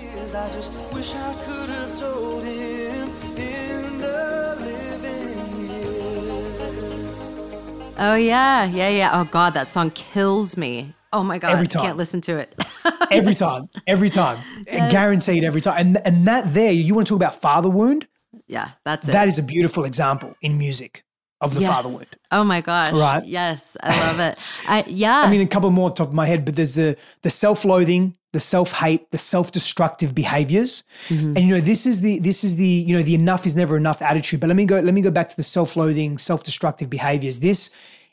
Oh yeah, yeah, yeah. Oh god, that song kills me. Oh my god, every time. I can't listen to it. every time, every time, yes. guaranteed every time. And and that there, you want to talk about father wound? Yeah, that's it. That is a beautiful example in music of the yes. father wound. Oh my gosh! Right? Yes, I love it. I, yeah. I mean, a couple more top of my head, but there's the the self loathing, the self hate, the self destructive behaviors, mm-hmm. and you know this is the this is the you know the enough is never enough attitude. But let me go let me go back to the self loathing, self destructive behaviors. This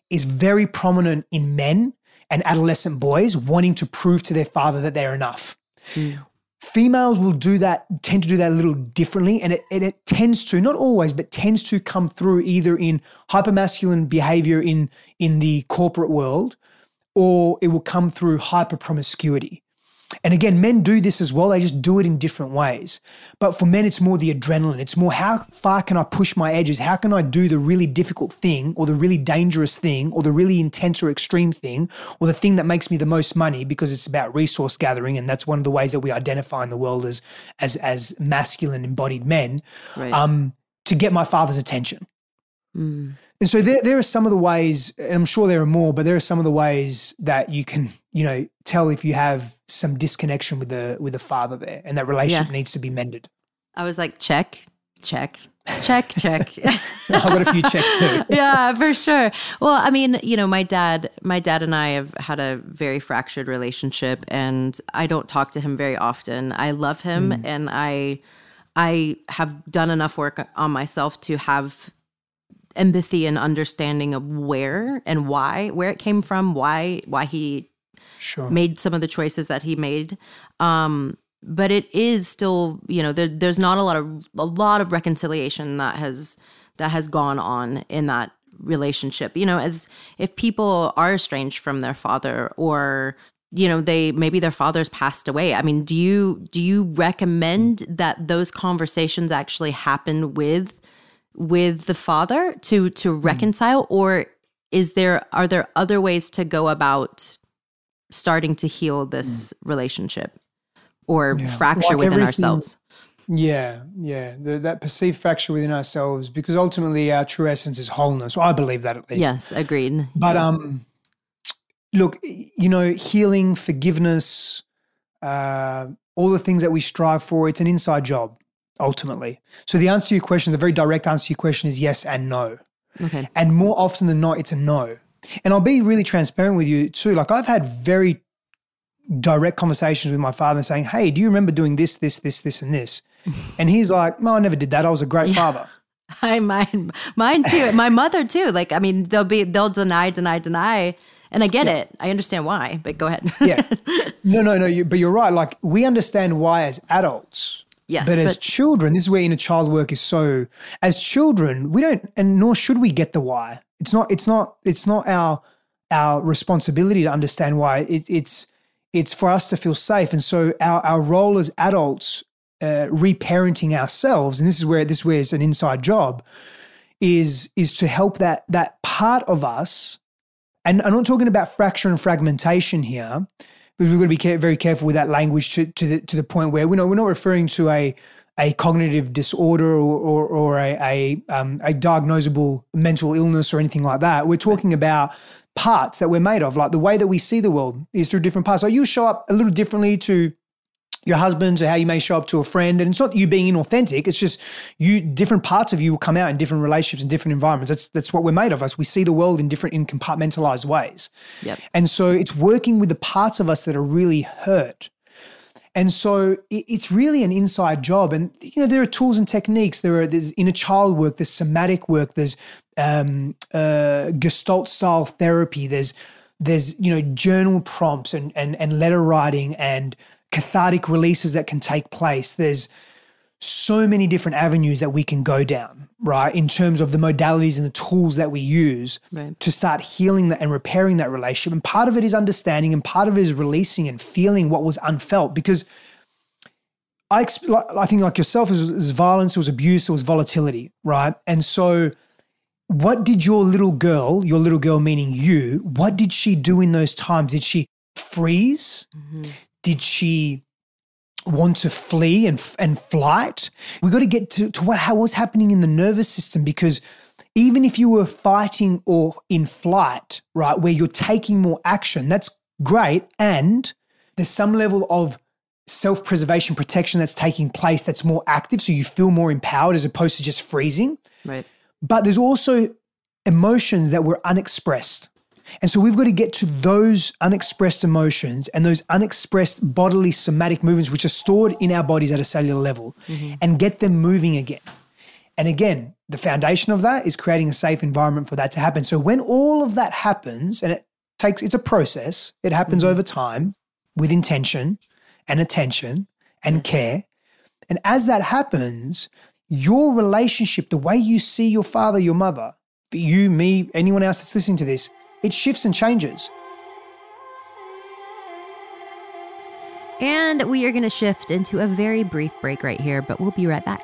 is very prominent in men and adolescent boys wanting to prove to their father that they're enough. Mm. Females will do that, tend to do that a little differently, and it, and it tends to, not always, but tends to come through either in hypermasculine behavior in, in the corporate world, or it will come through hyper promiscuity. And again, men do this as well. They just do it in different ways. But for men, it's more the adrenaline. It's more how far can I push my edges? How can I do the really difficult thing or the really dangerous thing or the really intense or extreme thing or the thing that makes me the most money because it's about resource gathering. And that's one of the ways that we identify in the world as, as, as masculine embodied men right. um, to get my father's attention. Mm. And so there, there are some of the ways, and I'm sure there are more, but there are some of the ways that you can, you know, tell if you have some disconnection with the with the father there, and that relationship yeah. needs to be mended. I was like, check, check, check, check. I've got a few checks too. yeah, for sure. Well, I mean, you know, my dad, my dad and I have had a very fractured relationship, and I don't talk to him very often. I love him, mm. and I, I have done enough work on myself to have empathy and understanding of where and why, where it came from, why why he sure. made some of the choices that he made. Um, but it is still, you know, there, there's not a lot of a lot of reconciliation that has that has gone on in that relationship. You know, as if people are estranged from their father or you know they maybe their father's passed away i mean do you do you recommend that those conversations actually happen with with the father to to hmm. reconcile or is there are there other ways to go about starting to heal this mm. relationship or yeah. fracture like within ourselves Yeah, yeah. The, that perceived fracture within ourselves, because ultimately our true essence is wholeness. Well, I believe that at least. Yes, agreed. But um, look, you know, healing, forgiveness, uh, all the things that we strive for, it's an inside job ultimately. So the answer to your question, the very direct answer to your question is yes and no. Okay. And more often than not, it's a no. And I'll be really transparent with you too. Like I've had very direct conversations with my father saying, Hey, do you remember doing this, this, this, this, and this? And he's like, No, I never did that. I was a great father. I mine mine too. My mother too. Like I mean, they'll be they'll deny, deny, deny. And I get yeah. it. I understand why, but go ahead. yeah. No, no, no. You, but you're right. Like we understand why as adults. Yes. But, but as children, this is where inner child work is so. As children, we don't, and nor should we get the why. It's not. It's not. It's not our our responsibility to understand why. It, it's it's for us to feel safe, and so our our role as adults, uh, reparenting ourselves, and this is where this is where it's an inside job, is is to help that that part of us and I'm not talking about fracture and fragmentation here, we've got to be very careful with that language to, to, the, to the point where we're not, we're not referring to a, a cognitive disorder or, or, or a, a, um, a diagnosable mental illness or anything like that. We're talking about parts that we're made of, like the way that we see the world is through different parts. So you show up a little differently to your husband's or how you may show up to a friend. And it's not you being inauthentic. It's just you different parts of you will come out in different relationships and different environments. That's that's what we're made of us. We see the world in different in compartmentalized ways. Yep. And so it's working with the parts of us that are really hurt. And so it's really an inside job. And you know, there are tools and techniques. There are there's inner child work, there's somatic work, there's um, uh, gestalt style therapy, there's there's you know journal prompts and and and letter writing and cathartic releases that can take place. There's so many different avenues that we can go down, right? In terms of the modalities and the tools that we use right. to start healing that and repairing that relationship. And part of it is understanding, and part of it is releasing and feeling what was unfelt. Because I, I think, like yourself, it was, it was violence, it was abuse, it was volatility, right? And so, what did your little girl, your little girl meaning you, what did she do in those times? Did she freeze? Mm-hmm. Did she want to flee and and flight? We got to get to, to what how was happening in the nervous system because even if you were fighting or in flight, right, where you're taking more action, that's great. And there's some level of self preservation protection that's taking place that's more active. So you feel more empowered as opposed to just freezing. Right. But there's also emotions that were unexpressed. And so we've got to get to those unexpressed emotions and those unexpressed bodily somatic movements, which are stored in our bodies at a cellular level, mm-hmm. and get them moving again. And again, the foundation of that is creating a safe environment for that to happen. So when all of that happens, and it takes, it's a process, it happens mm-hmm. over time with intention and attention and care. And as that happens, your relationship, the way you see your father, your mother, you, me, anyone else that's listening to this, it shifts and changes. And we are going to shift into a very brief break right here, but we'll be right back.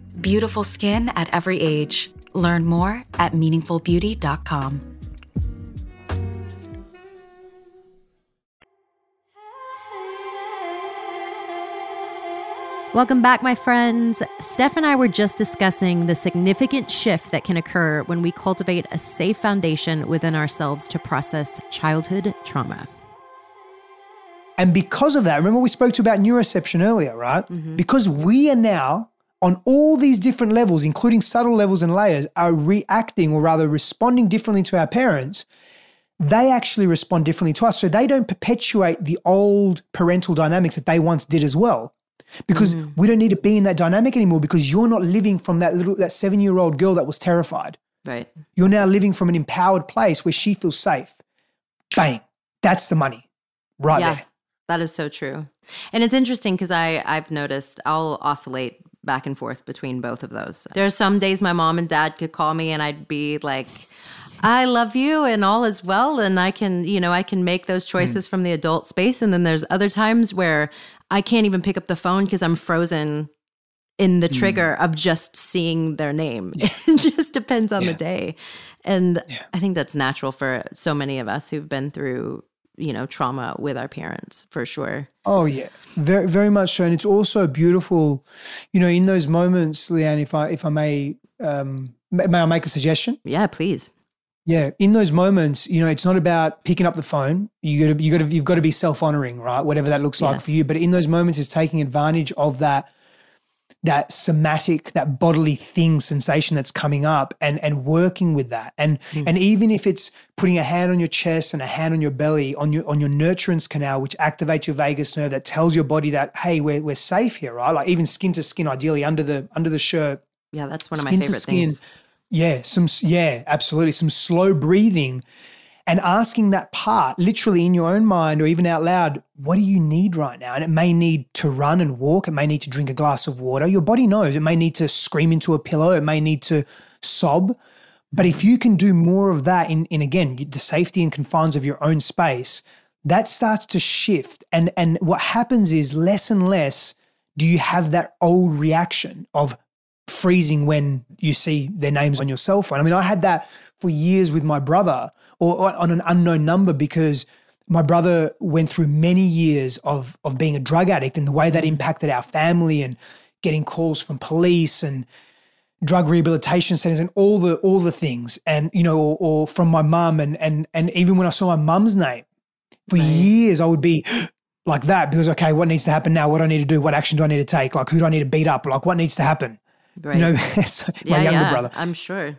Beautiful skin at every age. Learn more at meaningfulbeauty.com. Welcome back, my friends. Steph and I were just discussing the significant shift that can occur when we cultivate a safe foundation within ourselves to process childhood trauma. And because of that, remember we spoke to about neuroception earlier, right? Mm-hmm. Because we are now on all these different levels, including subtle levels and layers, are reacting or rather responding differently to our parents. They actually respond differently to us. So they don't perpetuate the old parental dynamics that they once did as well. Because Mm. we don't need to be in that dynamic anymore because you're not living from that little that seven year old girl that was terrified. Right. You're now living from an empowered place where she feels safe. Bang. That's the money. Right yeah, there. that is so true. And it's interesting because I I've noticed I'll oscillate back and forth between both of those. There are some days my mom and dad could call me and I'd be like, I love you and all is well and I can, you know, I can make those choices from the adult space and then there's other times where I can't even pick up the phone because I'm frozen in the hmm. trigger of just seeing their name. it just depends on Yeah. the day. And Yeah. I think that's natural for so many of us who've been through, you know, trauma with our parents for sure. Oh yeah, very very much so, and it's also beautiful, you know, in those moments, LeAnn. If I if I may, um, may I make a suggestion? Yeah, please. Yeah, in those moments, you know, it's not about picking up the phone. You got to you got to you've got to be self honoring, right? Whatever that looks like for you. But in those moments, is taking advantage of that that somatic, that bodily thing sensation that's coming up and and working with that. And hmm. and even if it's putting a hand on your chest and a hand on your belly, on your on your nurturance canal, which activates your vagus nerve that tells your body that, hey, we're we're safe here, right? Like even skin to skin, ideally under the under the shirt, Yeah, that's one of my skin to favorite skin. things. Yeah, some yeah, absolutely. Some slow breathing and asking that part literally in your own mind or even out loud, what do you need right now? And it may need to run and walk, it may need to drink a glass of water. Your body knows. It may need to scream into a pillow, it may need to sob. But if you can do more of that in, in again, the safety and confines of your own space, that starts to shift. And and what happens is less and less do you have that old reaction of freezing when you see their names on your cell phone. I mean, I had that for years with my brother or, or on an unknown number because my brother went through many years of of being a drug addict and the way that impacted our family and getting calls from police and drug rehabilitation centers and all the all the things. And you know or, or from my mum and and and even when I saw my mum's name for years I would be like that because okay what needs to happen now? What do I need to do? What action do I need to take? Like who do I need to beat up? Like what needs to happen? Right. you know so my yeah, younger yeah, brother. I'm sure.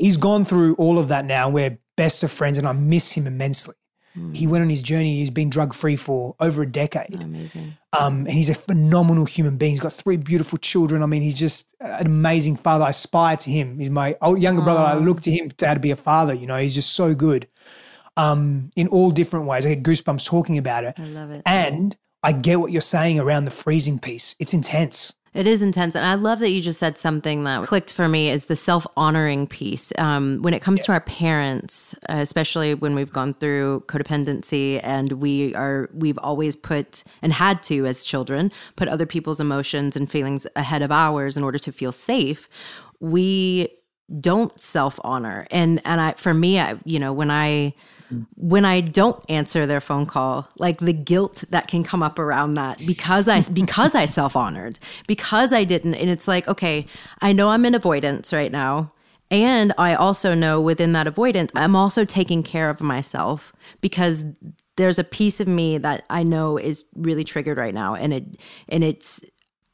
He's gone through all of that now. We're best of friends, and I miss him immensely. He went on his journey. He's been drug free for over a decade, Amazing. um, and he's a phenomenal human being. He's got three beautiful children. I mean, he's just an amazing father. I aspire to him. He's my old younger brother. I look to him to how to be a father. You know, he's just so good um, in all different ways. I get goosebumps talking about it, I love it. and I get what you're saying around the freezing piece. It's intense. It is intense. And I love that you just said something that clicked for me is the self honoring piece. Um, when it comes to our parents, especially when we've gone through codependency and we are, we've always put and had to as children put other people's emotions and feelings ahead of ours in order to feel safe. We don't self honor. And and I for me, I you know when I when I don't answer their phone call, like the guilt that can come up around that because I because I self honored because I didn't, and it's like okay, I know I'm in avoidance right now. And I also know within that avoidance, I'm also taking care of myself because there's a piece of me that I know is really triggered right now. And it, and it's,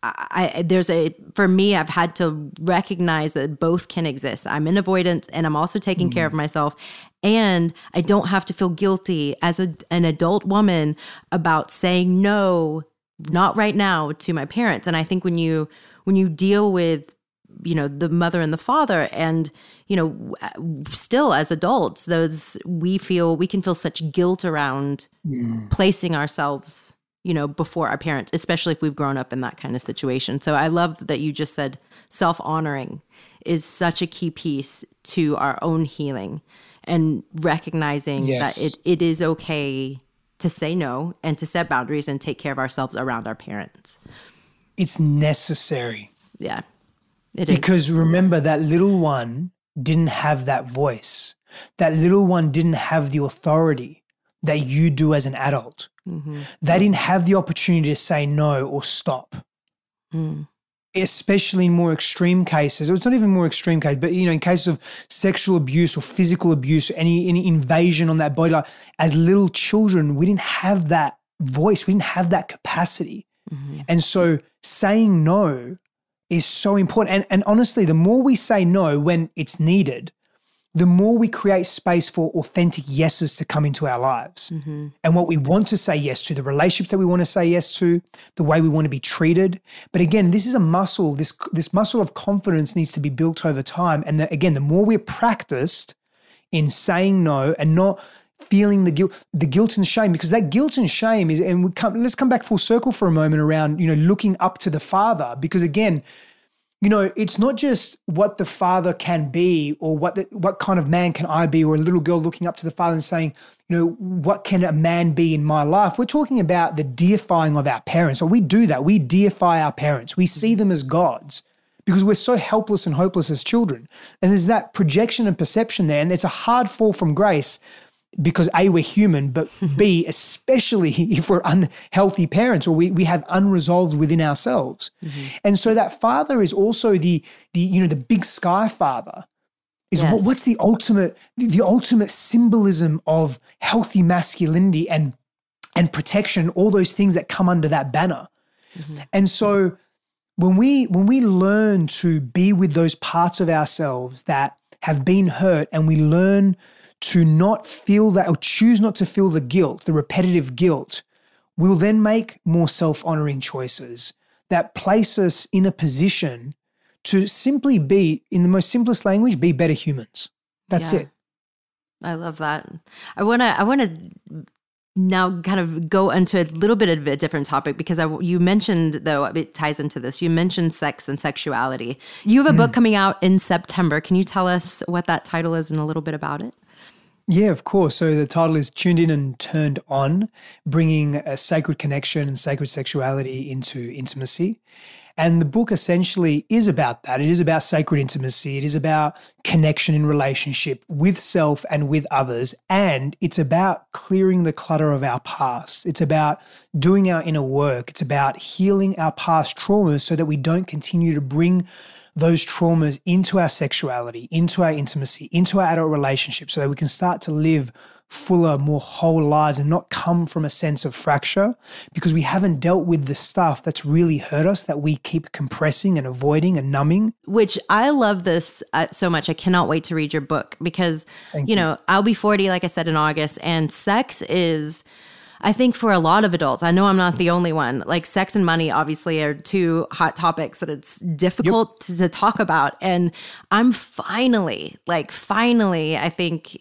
I, there's a for me i've had to recognize that both can exist i'm in avoidance and i'm also taking mm. care of mm. myself and i don't have to feel guilty as a, an adult woman about saying no not right now to my parents and i think when you when you deal with you know the mother and the father and you know still as adults those we feel we can feel such guilt around placing ourselves you know before our parents especially if we've grown up in that kind of situation so i love that you just said self-honoring is such a key piece to our own healing and recognizing yes. that it, it is okay to say no and to set boundaries and take care of ourselves around our parents it's necessary yeah it because is. remember that little one didn't have that voice. That little one didn't have the authority that you do as an adult. Mm-hmm. They didn't have the opportunity to say no or stop. Mm. Especially in more extreme cases, it's not even more extreme case, but you know, in cases of sexual abuse or physical abuse, or any any invasion on that body, like as little children, we didn't have that voice, we didn't have that capacity, mm-hmm. and so saying no is so important. And, and honestly, the more we say no when it's needed, the more we create space for authentic yeses to come into our lives. Mm-hmm. And what we want to say yes to, the relationships that we want to say yes to, the way we want to be treated. But again, this is a muscle. This, this muscle of confidence needs to be built over time. And the, again, the more we're practiced in saying no and not feeling the guilt the guilt and shame because that guilt and shame is and we come let's come back full circle for a moment around you know looking up to the father because again you know, it's not just what the father can be or what the, what kind of man can I be or a little girl looking up to the father and saying, you know, what can a man be in my life? We're talking about the deifying of our parents. Or we do that. We deify our parents. We see mm-hmm. them as gods because we're so helpless and hopeless as children. And there's that projection and perception there. And it's a hard fall from grace because A, we're human, but B, especially if we're unhealthy parents or we, we have unresolved within ourselves. Mm-hmm. And so that father is also the, the, you know, the big sky father is yes. what, what's the ultimate, the, the ultimate symbolism of healthy masculinity and, and protection, all those things that come under that banner. Mm-hmm. And so when we, when we learn to be with those parts of ourselves that have been hurt and we learn to not feel that or choose not to feel the guilt, the repetitive guilt, we'll then make more self honoring choices that place us in a position to simply be, in the most simplest language, be better humans. That's yeah. it. I love that. I want to, I want to now kind of go into a little bit of a different topic because I, you mentioned though it ties into this you mentioned sex and sexuality you have a mm. book coming out in september can you tell us what that title is and a little bit about it yeah, of course. So the title is Tuned In and Turned On, bringing a sacred connection and sacred sexuality into intimacy. And the book essentially is about that. It is about sacred intimacy. It is about connection in relationship with self and with others. And it's about clearing the clutter of our past. It's about doing our inner work. It's about healing our past traumas so that we don't continue to bring those traumas into our sexuality, into our intimacy, into our adult relationships so that we can start to live fuller, more whole lives and not come from a sense of fracture because we haven't dealt with the stuff that's really hurt us that we keep compressing and avoiding and numbing. Which I love this uh, so much. I cannot wait to read your book because, you, you know, I'll be 40, like I said, in August, and sex is I think for a lot of adults, I know I'm not the only one. Like sex and money obviously are two hot topics that it's difficult yep. to, to talk about. And I'm finally, like finally, I think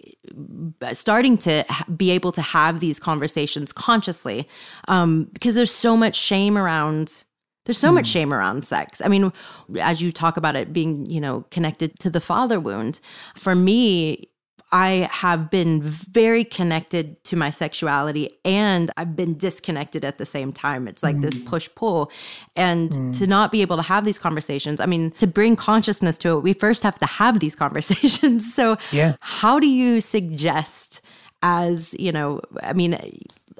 starting to be able to have these conversations consciously um, because there's so much shame around there's so mm. much shame around sex. I mean, as you talk about it being, you know, connected to the father wound, for me, I have been very connected to my sexuality and I've been disconnected at the same time. It's like mm. this push pull. And mm. to not be able to have these conversations, I mean, to bring consciousness to it, we first have to have these conversations. so, yeah. how do you suggest? As you know, I mean,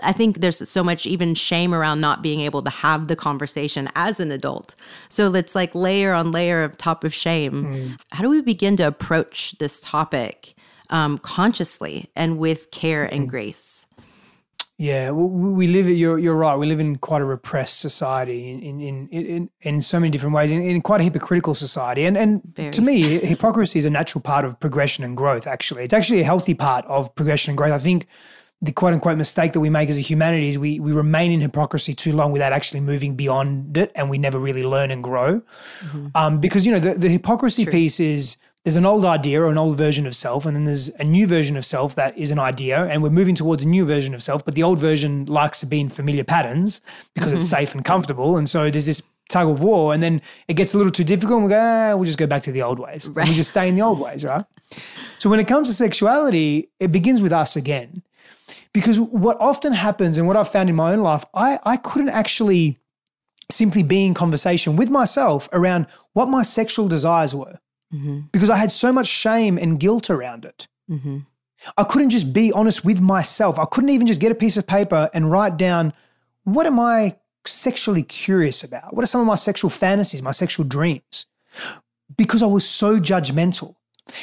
I think there's so much even shame around not being able to have the conversation as an adult. So it's like layer on layer of top of shame. Mm. How do we begin to approach this topic um, consciously and with care and mm. grace? Yeah, we live. You're you're right. We live in quite a repressed society in in in, in so many different ways, in, in quite a hypocritical society. And and Very. to me, hypocrisy is a natural part of progression and growth. Actually, it's actually a healthy part of progression and growth. I think the quote unquote mistake that we make as a humanity is we, we remain in hypocrisy too long without actually moving beyond it and we never really learn and grow. Mm-hmm. Um, because, you know, the, the hypocrisy True. piece is there's an old idea or an old version of self, and then there's a new version of self that is an idea, and we're moving towards a new version of self, but the old version likes to be in familiar patterns because mm-hmm. it's safe and comfortable. And so there's this tug of war, and then it gets a little too difficult, and we go, ah, we'll just go back to the old ways. Right. We just stay in the old ways, right? So when it comes to sexuality, it begins with us again. Because what often happens, and what I've found in my own life, I, I couldn't actually simply be in conversation with myself around what my sexual desires were mm-hmm. because I had so much shame and guilt around it. Mm-hmm. I couldn't just be honest with myself. I couldn't even just get a piece of paper and write down what am I sexually curious about? What are some of my sexual fantasies, my sexual dreams? Because I was so judgmental.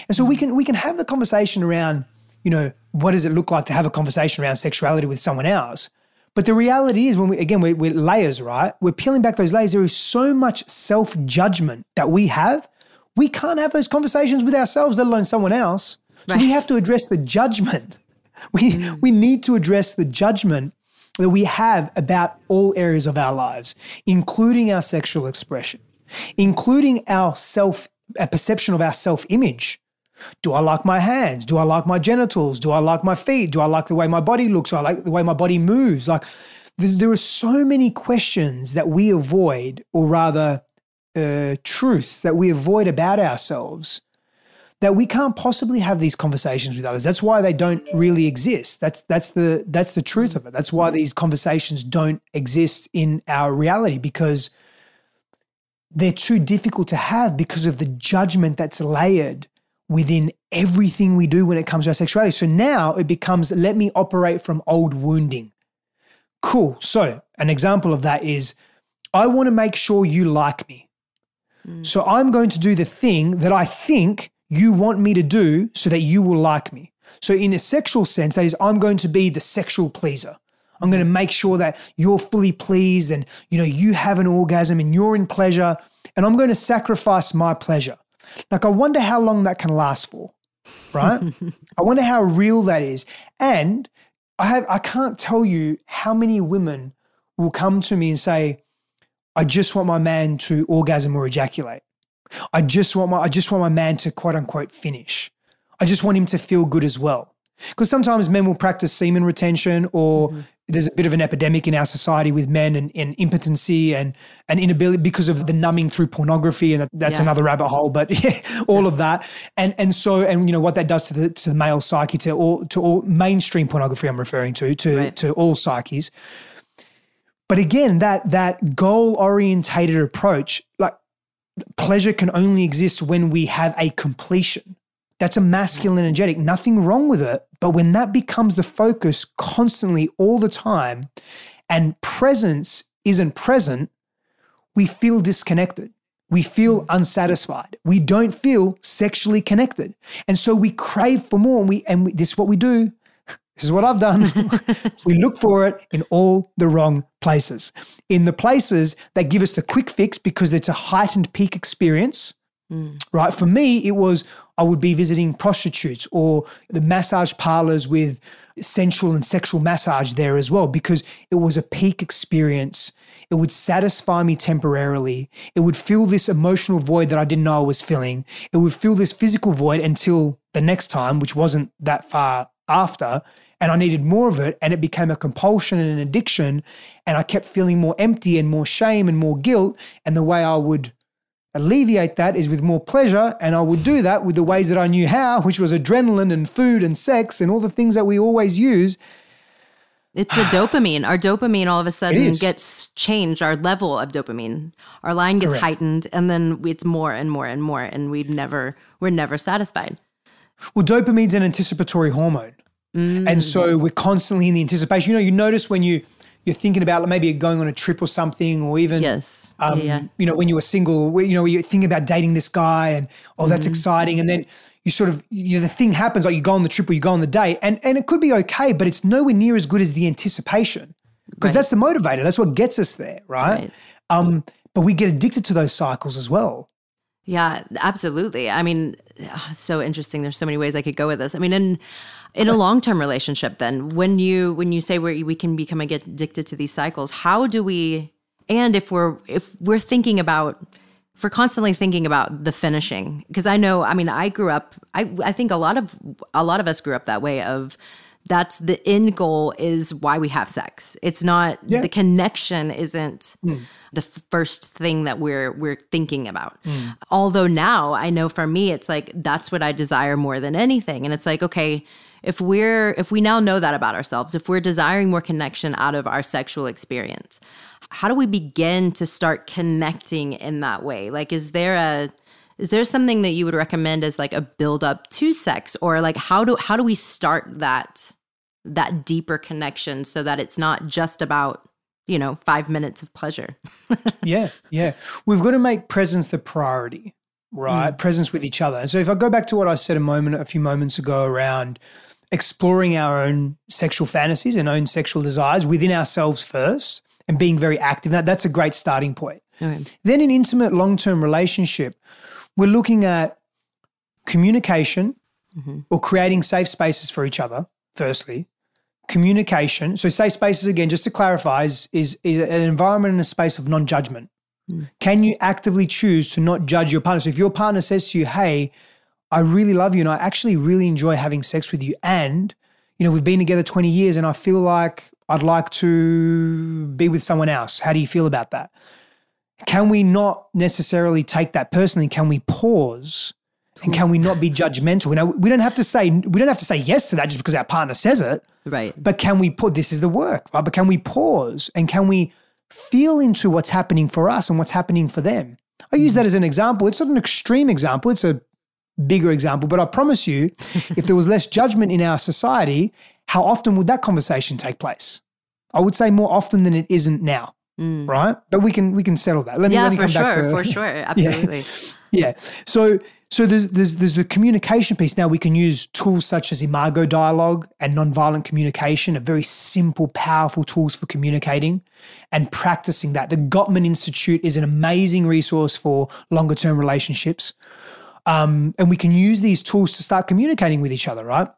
And so we mm-hmm. can we can have the conversation around you know, what does it look like to have a conversation around sexuality with someone else? But the reality is, when we, again, we're, we're layers, right? We're peeling back those layers. There is so much self judgment that we have. We can't have those conversations with ourselves, let alone someone else. So right. we have to address the judgment. We, mm. we need to address the judgment that we have about all areas of our lives, including our sexual expression, including our self, a perception of our self image. Do I like my hands? Do I like my genitals? Do I like my feet? Do I like the way my body looks? Do I like the way my body moves? Like, there are so many questions that we avoid, or rather, uh, truths that we avoid about ourselves that we can't possibly have these conversations with others. That's why they don't really exist. That's that's the that's the truth of it. That's why these conversations don't exist in our reality because they're too difficult to have because of the judgment that's layered within everything we do when it comes to our sexuality. So now it becomes let me operate from old wounding. Cool. So, an example of that is I want to make sure you like me. Mm. So, I'm going to do the thing that I think you want me to do so that you will like me. So, in a sexual sense, that is, I'm going to be the sexual pleaser. I'm going to make sure that you're fully pleased and you know you have an orgasm and you're in pleasure and I'm going to sacrifice my pleasure. Like, I wonder how long that can last for, right? I wonder how real that is. And I have, I can't tell you how many women will come to me and say, I just want my man to orgasm or ejaculate. I just want my, I just want my man to quote unquote finish. I just want him to feel good as well. Because sometimes men will practice semen retention or mm-hmm there's a bit of an epidemic in our society with men and, and impotency and, and inability because of the numbing through pornography and that's yeah. another rabbit hole but yeah, all of that and and so and you know what that does to the to the male psyche to all to all mainstream pornography I'm referring to to right. to all psyches but again that that goal orientated approach like pleasure can only exist when we have a completion that's a masculine energetic nothing wrong with it but when that becomes the focus constantly all the time and presence isn't present, we feel disconnected. We feel mm. unsatisfied. We don't feel sexually connected. And so we crave for more. And we and we, this is what we do. This is what I've done. we look for it in all the wrong places. In the places that give us the quick fix because it's a heightened peak experience. Mm. Right. For me, it was I would be visiting prostitutes or the massage parlors with sensual and sexual massage there as well, because it was a peak experience. It would satisfy me temporarily. It would fill this emotional void that I didn't know I was feeling. It would fill this physical void until the next time, which wasn't that far after. And I needed more of it. And it became a compulsion and an addiction. And I kept feeling more empty and more shame and more guilt. And the way I would alleviate that is with more pleasure. And I would do that with the ways that I knew how, which was adrenaline and food and sex and all the things that we always use. It's the dopamine. Our dopamine all of a sudden gets changed. Our level of dopamine, our line gets Correct. heightened, and then it's more and more and more, and we never we're never satisfied. Well, dopamine's an anticipatory hormone, mm. and so we're constantly in the anticipation. You know, you notice when you you're thinking about maybe going on a trip or something, or even yes, um, yeah, you know, when you were single, you know, you're thinking about dating this guy, and oh, that's mm. exciting, and then you sort of you know, the thing happens like you go on the trip or you go on the date and and it could be okay but it's nowhere near as good as the anticipation because right. that's the motivator that's what gets us there right? right um but we get addicted to those cycles as well yeah absolutely i mean so interesting there's so many ways i could go with this i mean in in a long-term relationship then when you when you say we we can become addicted to these cycles how do we and if we're if we're thinking about for constantly thinking about the finishing because i know i mean i grew up i i think a lot of a lot of us grew up that way of that's the end goal is why we have sex it's not yeah. the connection isn't mm. the first thing that we're we're thinking about mm. although now i know for me it's like that's what i desire more than anything and it's like okay if we're if we now know that about ourselves if we're desiring more connection out of our sexual experience how do we begin to start connecting in that way? Like, is there a is there something that you would recommend as like a build up to sex? Or like how do how do we start that that deeper connection so that it's not just about you know 5 minutes of pleasure? Yeah yeah. We've got to make presence the priority right? Mm. presence with each other. And so if i go back to what i said a moment a few moments ago around exploring our own sexual fantasies and own sexual desires within ourselves first and being very active. That, that's a great starting point. Okay. Then, in intimate long term relationship, we're looking at communication mm-hmm. or creating safe spaces for each other, firstly. Communication. So, safe spaces, again, just to clarify, is, is, is an environment and a space of non judgment. Mm. Can you actively choose to not judge your partner? So, if your partner says to you, hey, I really love you and I actually really enjoy having sex with you, and you know, we've been together 20 years and I feel like I'd like to be with someone else. How do you feel about that? Can we not necessarily take that personally? Can we pause? And can we not be judgmental? Now, we don't have to say we don't have to say yes to that just because our partner says it. Right. But can we put this is the work, right? But can we pause and can we feel into what's happening for us and what's happening for them? I use that as an example. It's not an extreme example. It's a bigger example, but I promise you, if there was less judgment in our society, how often would that conversation take place? I would say more often than it isn't now. Mm. Right, but we can we can settle that. Let me, yeah, let me for come sure, back to for sure, absolutely. yeah. yeah. So so there's, there's there's the communication piece. Now we can use tools such as imago dialogue and nonviolent communication, are very simple, powerful tools for communicating and practicing that. The Gottman Institute is an amazing resource for longer term relationships. Um, and we can use these tools to start communicating with each other, right?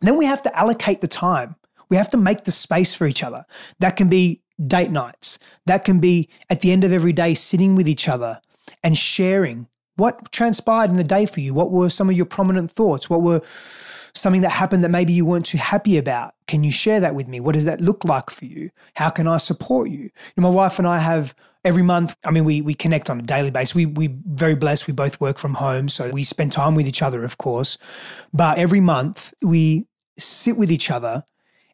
Then we have to allocate the time. We have to make the space for each other. That can be date nights. That can be at the end of every day sitting with each other and sharing what transpired in the day for you. What were some of your prominent thoughts? What were something that happened that maybe you weren't too happy about? Can you share that with me? What does that look like for you? How can I support you? you know, my wife and I have every month i mean we we connect on a daily basis. We we very blessed. We both work from home so we spend time with each other of course. But every month we sit with each other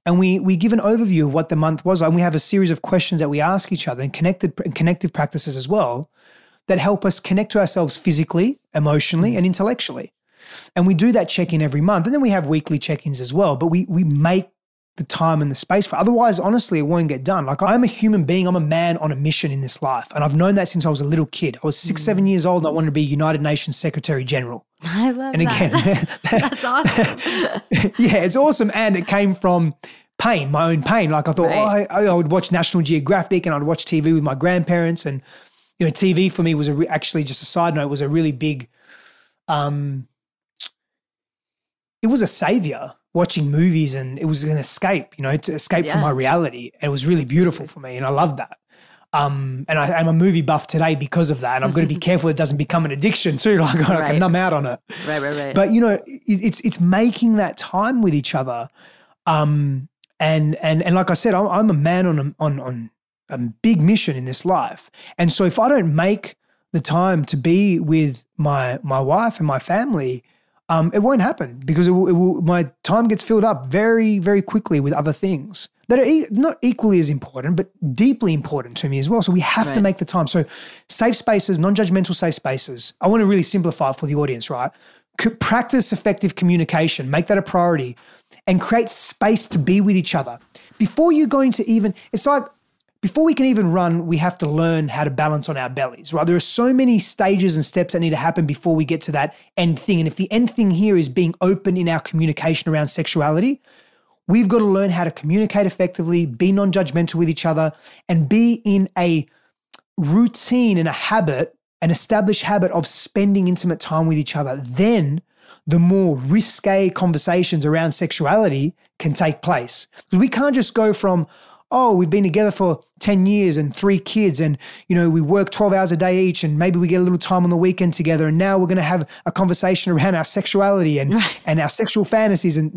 and we we give an overview of what the month was and we have a series of questions that we ask each other and connected and connected practices as well that help us connect to ourselves physically emotionally mm. and intellectually. And we do that check-in every month. And then we have weekly check-ins as well but we we make the time and the space for otherwise honestly it won't get done like i'm a human being i'm a man on a mission in this life and i've known that since i was a little kid i was six mm. seven years old and i wanted to be united nations secretary general I love and again, that. That's awesome. yeah, it's awesome. And it came from pain, my own pain. Like I thought, right. oh, I, I, would watch National Geographic and I'd watch TV with my grandparents. And, you know, TV for me was a re- actually just a side note, was a really big, um, it was a savior watching movies and it was an escape, you know, to escape yeah. from my reality. And it was really beautiful for me. And I loved that. Um, and I, am a movie buff today because of that. And I'm going to be careful it doesn't become an addiction too. Like I right. can numb out on it. Right, right, right. But you know, it, it's it's making that time with each other. Um, and and and like I said, I'm, I'm a man on a, on on a big mission in this life. And so if I don't make the time to be with my my wife and my family, um, it won't happen because it will, it will, my time gets filled up very very quickly with other things that are e- not equally as important, but deeply important to me as well. So we have right. to make the time. So safe spaces, non-judgmental safe spaces. I want to really simplify it for the audience, right? C- practice effective communication, make that a priority, and create space to be with each other. Before you're going to even, it's like before we can even run, we have to learn how to balance on our bellies, right? There are so many stages and steps that need to happen before we get to that end thing. And if the end thing here is being open in our communication around sexuality, We've got to learn how to communicate effectively, be non judgmental with each other, and be in a routine and a habit, an established habit of spending intimate time with each other. Then the more risque conversations around sexuality can take place. Because we can't just go from, oh, we've been together for 10 years and three kids and you know we work 12 hours a day each and maybe we get a little time on the weekend together and now we're going to have a conversation around our sexuality and and our sexual fantasies and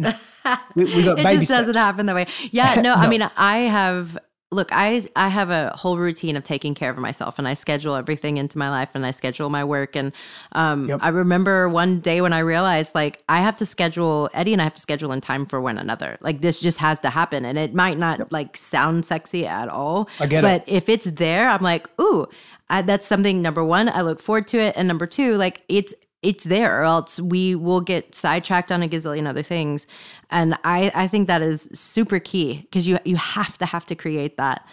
we, we got it baby just steps. doesn't happen that way. Yeah no, no. i mean i have look i i have a whole routine of taking care of myself and i schedule everything into my life and i schedule my work and um, yep. i remember one day when i realized like i have to schedule eddie and i have to schedule in time for one another like this just has to happen and it might not yep. like sound sexy at all I get but it. if it's there i'm like ooh I, that's something number one i look forward to it and number two like it's it's there or else we will get sidetracked on a gazillion other things and i i think that is super key because you you have to have to create that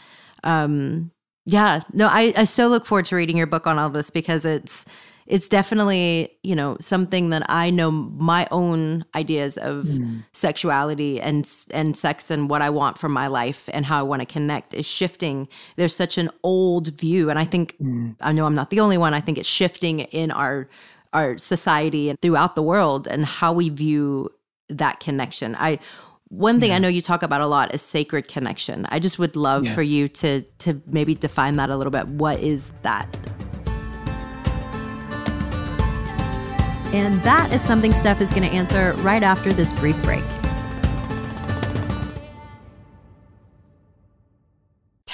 um yeah no i i so look forward to reading your book on all this because it's it's definitely you know something that i know my own ideas of mm. sexuality and and sex and what i want from my life and how i want to connect is shifting there's such an old view and i think mm. i know i'm not the only one i think it's shifting in our our society and throughout the world and how we view that connection. I one thing yeah. I know you talk about a lot is sacred connection. I just would love yeah. for you to to maybe define that a little bit. What is that? And that is something Steph is going to answer right after this brief break.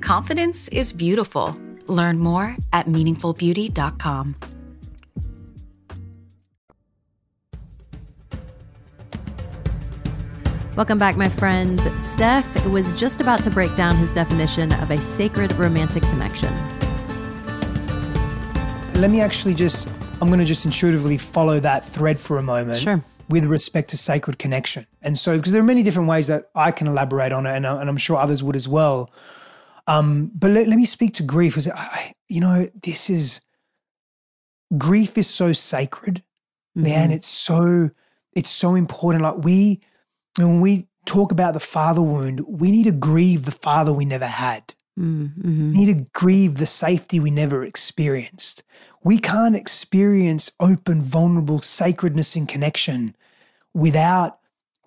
Confidence is beautiful. Learn more at meaningfulbeauty.com. Welcome back, my friends. Steph was just about to break down his definition of a sacred romantic connection. Let me actually just, I'm going to just intuitively follow that thread for a moment. Sure with respect to sacred connection. And so, because there are many different ways that I can elaborate on it, and, uh, and I'm sure others would as well. Um, but let, let me speak to grief because, I, you know, this is, grief is so sacred, mm-hmm. man. It's so, it's so important. Like we, when we talk about the father wound, we need to grieve the father we never had. Mm-hmm. We need to grieve the safety we never experienced. We can't experience open, vulnerable sacredness and connection without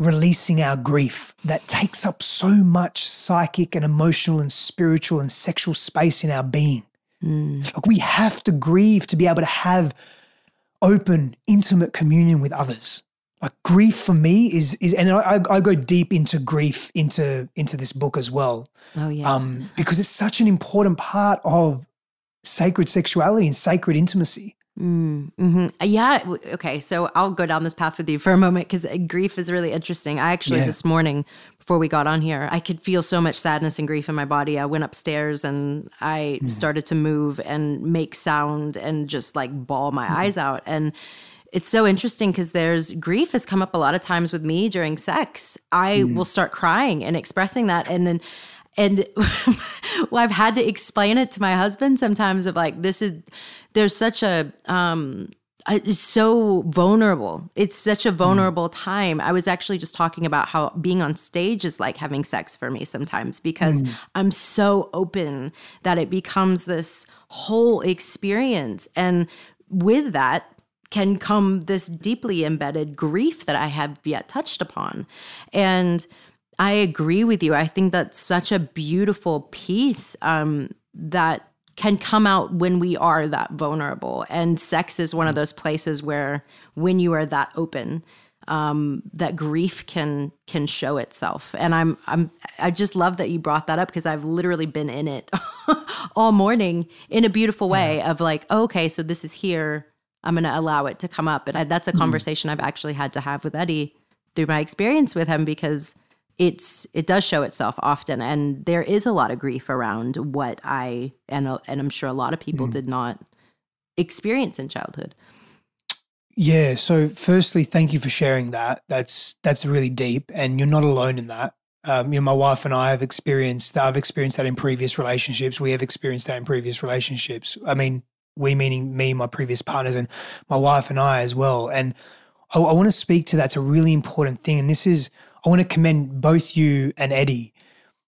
releasing our grief that takes up so much psychic and emotional and spiritual and sexual space in our being. Mm. Like we have to grieve to be able to have open, intimate communion with others like grief for me is is and I, I go deep into grief into into this book as well. Oh yeah. Um, because it's such an important part of sacred sexuality and sacred intimacy. Mm, hmm Yeah. Okay. So I'll go down this path with you for a moment because uh, grief is really interesting. I actually, yeah. this morning, before we got on here, I could feel so much sadness and grief in my body. I went upstairs and I mm. started to move and make sound and just like bawl my mm. eyes out. And it's so interesting because there's grief has come up a lot of times with me during sex. I mm. will start crying and expressing that. And then, and well, I've had to explain it to my husband sometimes of like, this is, there's such a, um, it's so vulnerable. It's such a mm. vulnerable mm. time. I was actually just talking about how being on stage is like having sex for me sometimes because mm. I'm so open that it becomes this whole experience. And with that, can come this deeply embedded grief that I have yet touched upon. And I agree with you. I think that's such a beautiful piece um, that can come out when we are that vulnerable. And sex is one of those places where, when you are that open, um, that grief can can show itself. And I'm I'm I just love that you brought that up because I've literally been in it all morning in a beautiful way yeah. of like, oh, okay, so this is here I'm going to allow it to come up. And I, that's a mm-hmm. conversation mm. I've actually had to have with Eddie through my experience with him because it's it does show itself often and there is a lot of grief around what I and and I'm sure a lot of people mm. did not experience in childhood. Yeah, so firstly thank you for sharing that. That's that's really deep and you're not alone in that. Um, you know, my wife and I have experienced that. I've experienced that in previous relationships. We have experienced that in previous relationships. I mean, we meaning me, my previous partners, and my wife and I as well. And I, I want to speak to that's a really important thing. And this is, I want to commend both you and Eddie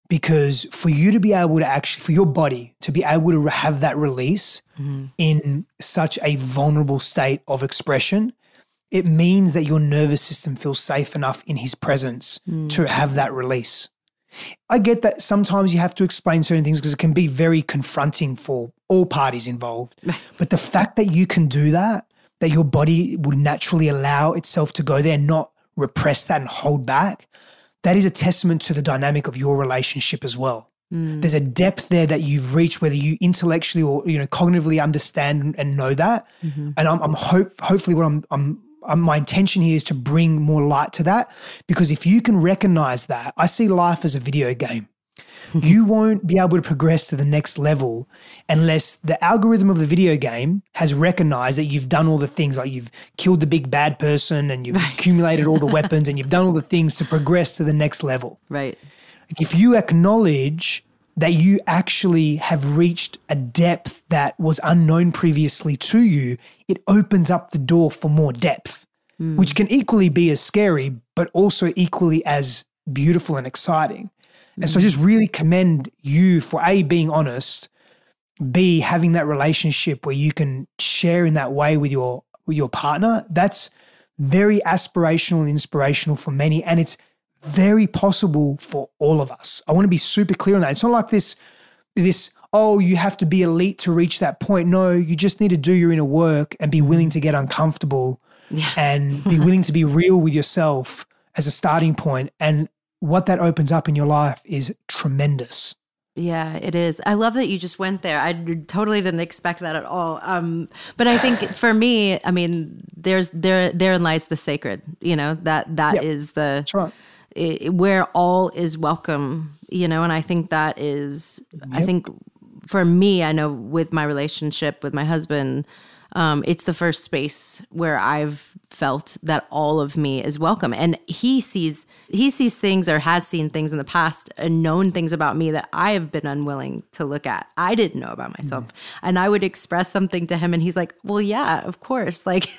because for you to be able to actually, for your body to be able to have that release mm-hmm. in such a vulnerable state of expression, it means that your nervous system feels safe enough in his presence mm-hmm. to have that release. I get that sometimes you have to explain certain things because it can be very confronting for all parties involved. but the fact that you can do that, that your body will naturally allow itself to go there not repress that and hold back, that is a testament to the dynamic of your relationship as well. Mm. There's a depth there that you've reached, whether you intellectually or you know cognitively understand and know that. Mm-hmm. And I'm, I'm hope hopefully what I'm I'm um, my intention here is to bring more light to that because if you can recognize that, I see life as a video game. You won't be able to progress to the next level unless the algorithm of the video game has recognized that you've done all the things like you've killed the big bad person and you've accumulated all the weapons and you've done all the things to progress to the next level. Right. If you acknowledge that you actually have reached a depth that was unknown previously to you, it opens up the door for more depth, mm. which can equally be as scary, but also equally as beautiful and exciting. And so I just really commend you for A, being honest, B, having that relationship where you can share in that way with your with your partner. That's very aspirational and inspirational for many. And it's very possible for all of us. I want to be super clear on that. It's not like this, this, oh, you have to be elite to reach that point. No, you just need to do your inner work and be willing to get uncomfortable yes. and be willing to be real with yourself as a starting. And what that opens up in your life is tremendous. Yeah, it is. I love that you just went there. I totally didn't expect that at all. Um, but I think for me, I mean, there's there therein lies the sacred. You know that that yep. is the right it, where all is welcome, you know, and I think that is, I think for me, I know with my relationship with my husband, um, it's the first space where I've felt that all of me is welcome. And he sees he sees things or has seen things in the past and known things about me that I have been unwilling to look at. I didn't know about myself. Mm-hmm. And I would express something to him and he's like, "Well, yeah, of course." Like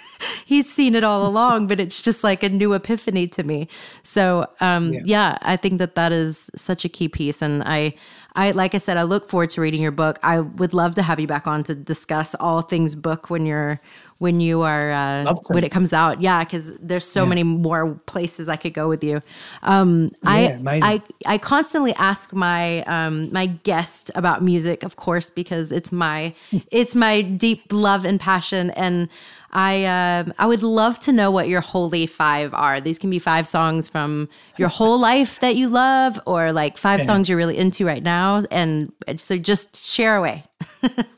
he's seen it all along, but it's just like a new epiphany to me. So, um, yeah. yeah, I think that that is such a key piece and I I like I said, I look forward to reading your book. I would love to have you back on to discuss all things book when you're when you are uh, when it comes out. Yeah, because there's so yeah. many more places I could go with you. Um, yeah, I, amazing. I I constantly ask my um, my guest about music, of course, because it's my it's my deep love and passion and. I uh, I would love to know what your holy five are. These can be five songs from your whole life that you love, or like five yeah. songs you're really into right now. And so just share away.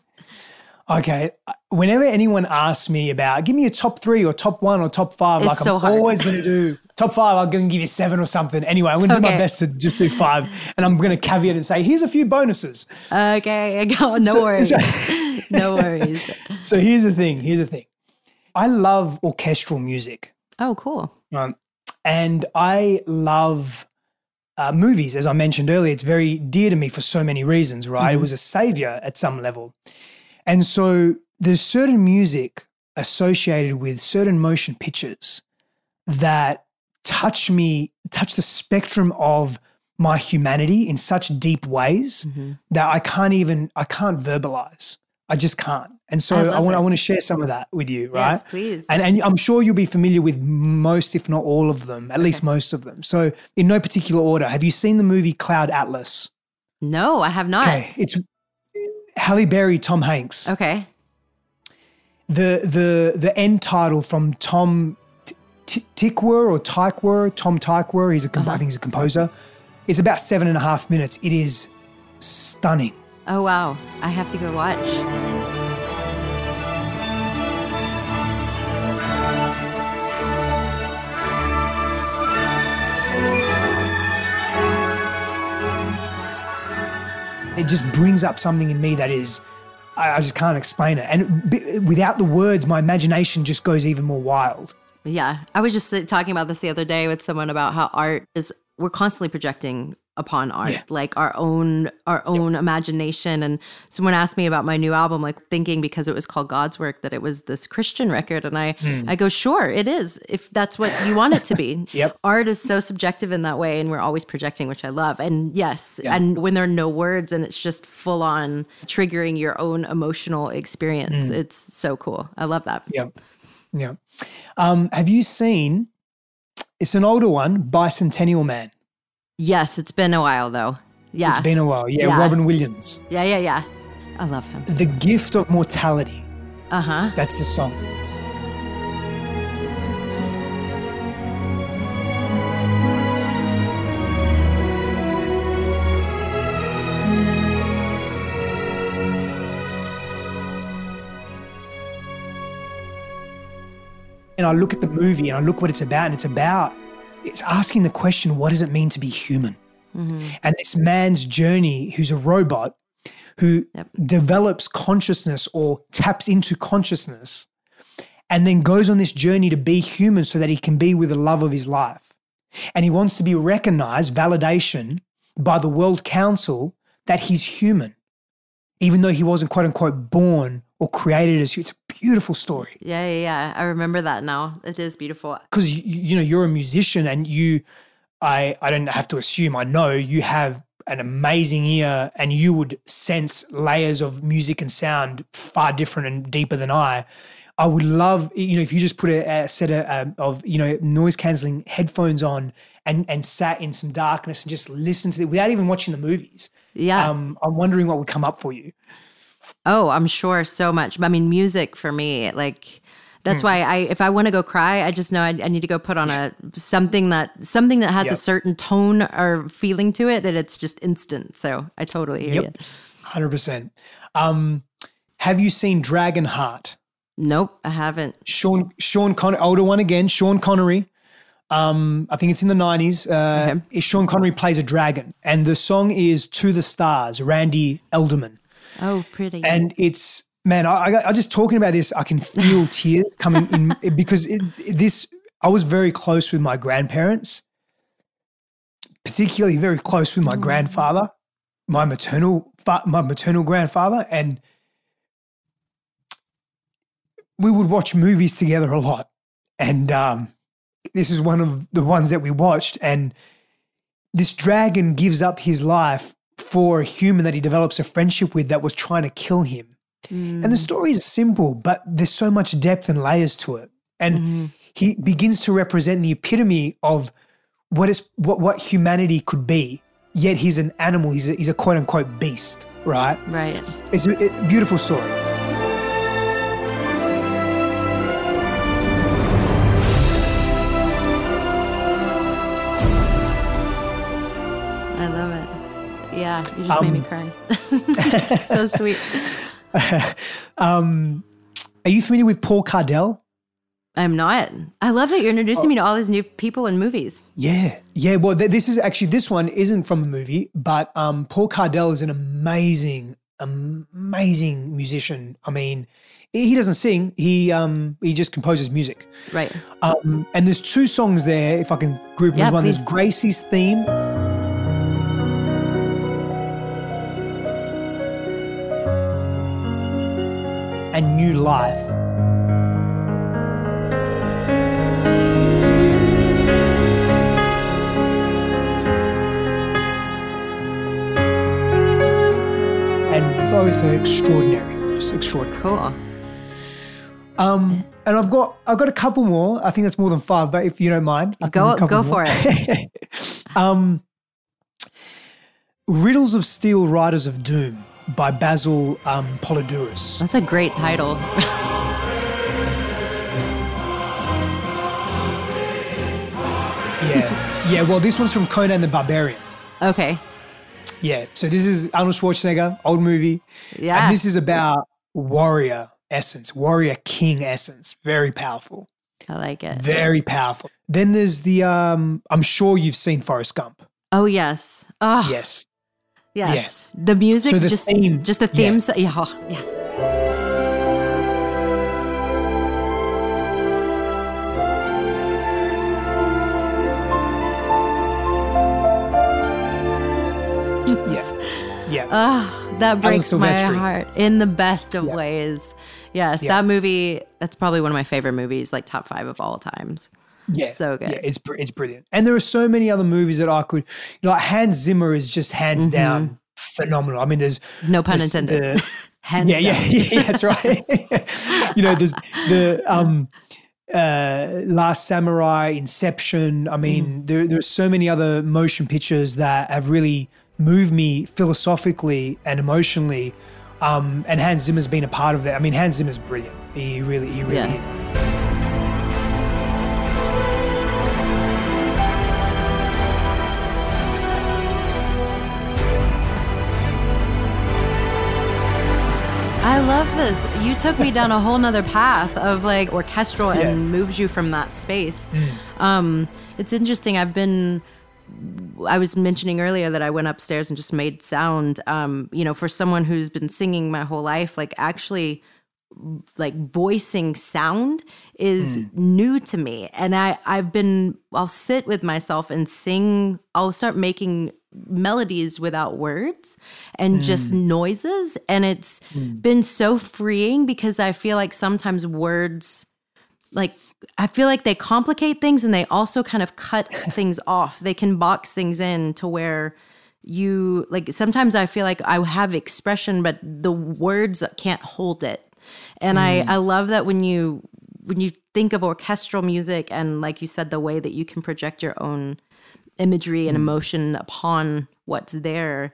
okay. Whenever anyone asks me about, give me a top three or top one or top five, it's like so I'm hard. always going to do top five. I'm going to give you seven or something. Anyway, I'm going to okay. do my best to just do five, and I'm going to caveat and say, here's a few bonuses. Okay, no so, worries. So, no worries. So here's the thing. Here's the thing. I love orchestral music. Oh, cool. Um, and I love uh, movies, as I mentioned earlier. It's very dear to me for so many reasons, right? Mm-hmm. It was a savior at some level. And so there's certain music associated with certain motion pictures that touch me, touch the spectrum of my humanity in such deep ways mm-hmm. that I can't even, I can't verbalize. I just can't. And so I, I want I want to share some of that with you, right? Yes, please. And and I'm sure you'll be familiar with most, if not all of them, at okay. least most of them. So in no particular order, have you seen the movie Cloud Atlas? No, I have not. Okay, it's Halle Berry, Tom Hanks. Okay. The the the end title from Tom Tykwer or Tykwer, Tom Tykwer. He's a uh-huh. I think he's a composer. It's about seven and a half minutes. It is stunning. Oh wow! I have to go watch. It just brings up something in me that is I, just can't explain it. And b- without the words, my imagination just goes even more wild. Yeah. I was just talking about this the other day with someone about how art is, we're constantly projecting upon art yeah. like our own our own yep. imagination and someone asked me about my new album like thinking because it was called god's work that it was this christian record and i mm. i go sure it is if that's what you want it to be yep art is so subjective in that way and we're always projecting which i love and yes yeah. and when there are no words and it's just full on triggering your own emotional experience mm. it's so cool i love that yeah yeah um, have you seen it's an older one bicentennial man Yes, it's been a while though. Yeah. It's been a while. Yeah, yeah. Robin Williams. Yeah, yeah, yeah. I love him. The Gift of Mortality. Uh huh. That's the song. And I look at the movie and I look what it's about, and it's about it's asking the question, what does it mean to be human? Mm-hmm. And this man's journey, who's a robot, who yep. develops consciousness or taps into consciousness, and then goes on this journey to be human so that he can be with the love of his life. And he wants to be recognized, validation by the World Council that he's human, even though he wasn't quote unquote born or created as it's a beautiful story. Yeah, yeah, yeah. I remember that now. It is beautiful. Because you, you know you're a musician and you, I I don't have to assume I know you have an amazing ear and you would sense layers of music and sound far different and deeper than I. I would love, you know, if you just put a, a set of, of, you know, noise canceling headphones on and and sat in some darkness and just listened to it without even watching the movies. Yeah. Um, I'm wondering what would come up for you. Oh, I'm sure so much. I mean, music for me, like that's hmm. why I if I want to go cry, I just know I, I, need to go put on a something that something that has yep. a certain tone or feeling to it, and it's just instant. So I totally hear yep. you. Hundred percent. Um, have you seen Dragonheart? Nope, I haven't. Sean Sean Connery, older one again. Sean Connery. Um, I think it's in the 90s. Uh, Sean Connery plays a dragon, and the song is To the Stars, Randy Edelman. Oh, pretty. And it's, man, I, I, just talking about this, I can feel tears coming in because it, this, I was very close with my grandparents, particularly very close with my grandfather, my maternal, my maternal grandfather, and we would watch movies together a lot. And um, this is one of the ones that we watched. And this dragon gives up his life for a human that he develops a friendship with that was trying to kill him. And the mm. story is simple, but there's so much depth and layers to it. And mm-hmm. he begins to represent the epitome of what is what what humanity could be. Yet he's an animal. He's a, he's a quote unquote beast, right? right. It's a, a beautiful story. Yeah, you just made me Um, cry. so sweet. um, are you familiar with Paul Cardall? I'm not. I love that you're introducing me to all these new people and movies. Yeah, yeah. Well, th- this is actually this one isn't from a movie, but um, Paul Cardall is an amazing, amazing musician. I mean, he doesn't sing; he um, he just composes music. Right. Um, and there's two songs there. If I can group them Yeah, one, there's. Gracie's theme. And new life. And both are extraordinary, just extraordinary. Cool. Um, and I've got I've got a couple more. I think that's more than five, but if you don't mind, I Go go more. for it. Um, Riddles of Steel, Riders of Doom by Basil um, Poledouris. That's a great title. Yeah, yeah. Well, this one's from Conan the Barbarian. Okay. Yeah. So this is Arnold Schwarzenegger, old movie. Yeah. And this is about warrior essence, warrior king essence. Very powerful. I like it. Very powerful. Then there's the um. I'm sure you've seen Forrest Gump. Oh yes. Oh Yes. Yes. The music So the just theme- just the yeah. theme yeah. oh, yeah. Yeah. Yeah. Oh, that breaks my heart in the best of Yeah. ways. Yes, Yeah. that movie. That's probably one of my favorite movies, like top five of all times. Yeah, So good. Yeah, it's it's brilliant. And there are so many other movies that I could, you know, like Hans Zimmer is just hands down phenomenal. I mean, there's Mm-hmm. No pun there's intended. the- Hands yeah, yeah, yeah, that's right. you know, there's the um, uh, Last Samurai, Inception. I mean, Mm. there there's so many other motion pictures that have really moved me philosophically and emotionally. Um, and Hans Zimmer's been a part of that. I mean, Hans Zimmer's brilliant. He really, he really Yeah. is. Love this. You took me down a whole nother path of like orchestral Yeah. and moves you from that space. Um, it's interesting. I've been. I was mentioning earlier that I went upstairs and just made sound. Um, you know, for someone who's been singing my whole life, like actually like voicing sound is hmm. new to me. And i i've been i'll sit with myself and sing i'll start making melodies without words and just hmm. noises. And it's hmm. been so freeing because i feel like sometimes words like I feel like they complicate things and they also kind of cut things off. They can box things in to where you like sometimes I feel like I have expression but the words can't hold it. And I mm. I love that when you when you think of orchestral music and like you said the way that you can project your own imagery and mm. emotion upon what's there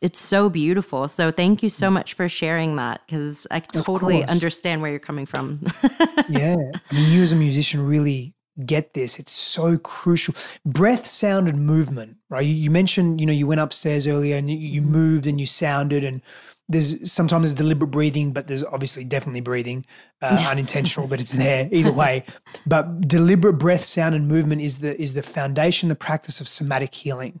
it's so beautiful so thank you so mm. much for sharing that because i totally understand where you're coming from yeah. I mean, you as a musician really get this. It's so crucial. Breath, sound, and movement, right? You, you mentioned, you know, you went upstairs earlier and you, you mm-hmm. moved and you sounded and there's sometimes there's deliberate breathing, but there's obviously definitely breathing, uh, unintentional, but it's there either way. But deliberate breath, sound, and movement is the is the foundation, the practice of somatic healing.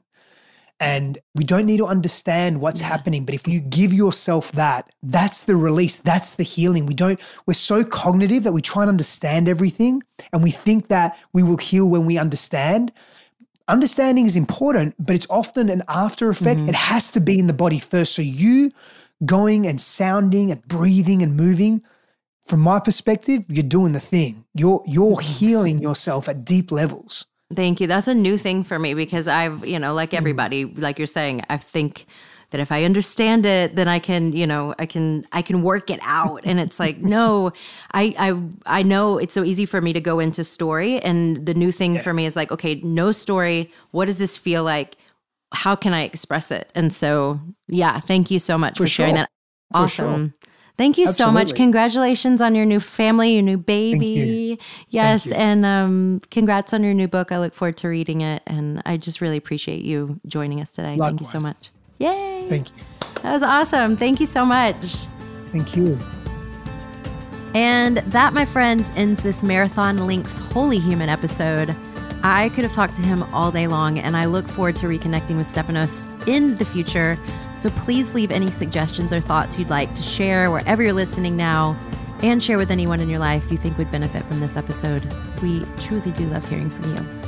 And we don't need to understand what's yeah. happening, but if you give yourself that, that's the release, that's the healing. We don't, we're so cognitive that we try and understand everything and we think that we will heal when we understand. Understanding is important, but it's often an after effect. Mm-hmm. It has to be in the body first. So you going and sounding and breathing and moving, from my perspective, you're doing the thing. You're you're healing yourself at deep levels. Thank you. That's a new thing for me because I've, you know, like mm. everybody, like you're saying, I think that if I understand it, then I can, you know, I can I can work it out. And it's like, no, I I I know it's so easy for me to go into story. And the new thing yeah. for me is like, okay, no story. What does this feel like? How can I express it? And so, yeah, thank you so much for, for sharing that. Awesome. Sure. Thank you Absolutely. so much. Congratulations on your new family, your new baby. You. Yes. And um, congrats on your new book. I look forward to reading it. And I just really appreciate you joining us today. Likewise. Thank you so much. Yay. Thank you. That was awesome. Thank you so much. Thank you. And that, my friends, ends this marathon length Holy Human episode. I could have talked to him all day long, and I look forward to reconnecting with Stephanos in the future. So please leave any suggestions or thoughts you'd like to share wherever you're listening now and share with anyone in your life you think would benefit from this episode. We truly do love hearing from you.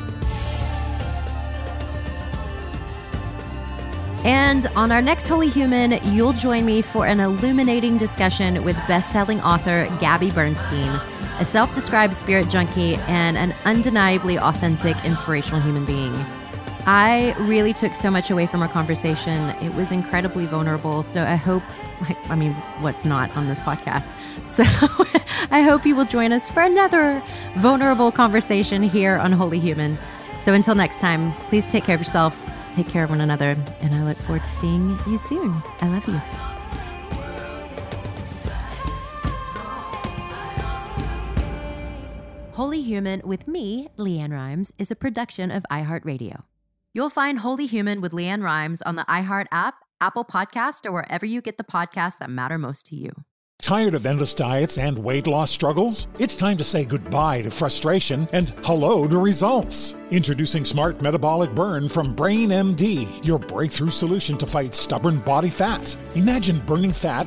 And on our next Holy Human, you'll join me for an illuminating discussion with best-selling author Gabby Bernstein, a self-described spirit junkie and an undeniably authentic, inspirational human being. I really took so much away from our conversation. It was incredibly vulnerable. So I hope, like, I mean, what's not on this podcast? So I hope you will join us for another vulnerable conversation here on Holy Human. So until next time, please take care of yourself, take care of one another, and I look forward to seeing you soon. I love you. Holy Human with me, LeAnn Rimes, is a production of iHeartRadio. You'll find Holy Human with LeAnn Rimes on the iHeart app, Apple Podcast, or wherever you get the podcasts that matter most to you. Tired of endless diets and weight loss struggles? It's time to say goodbye to frustration and hello to results. Introducing Smart Metabolic Burn from BrainMD, your breakthrough solution to fight stubborn body fat. Imagine burning fat,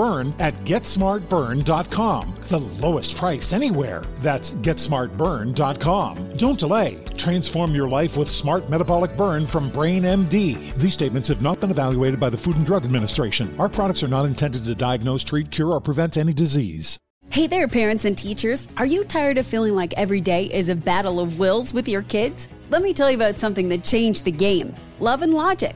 at GetSmartBurn.com. The lowest price anywhere. That's GetSmartBurn.com. Don't delay. Transform your life with Smart Metabolic Burn from Brain MD. These statements have not been evaluated by the Food and Drug Administration. Our products are not intended to diagnose, treat, cure, or prevent any disease. Hey there, parents and teachers. Are you tired of feeling like every day is a battle of wills with your kids? Let me tell you about something that changed the game Love and Logic.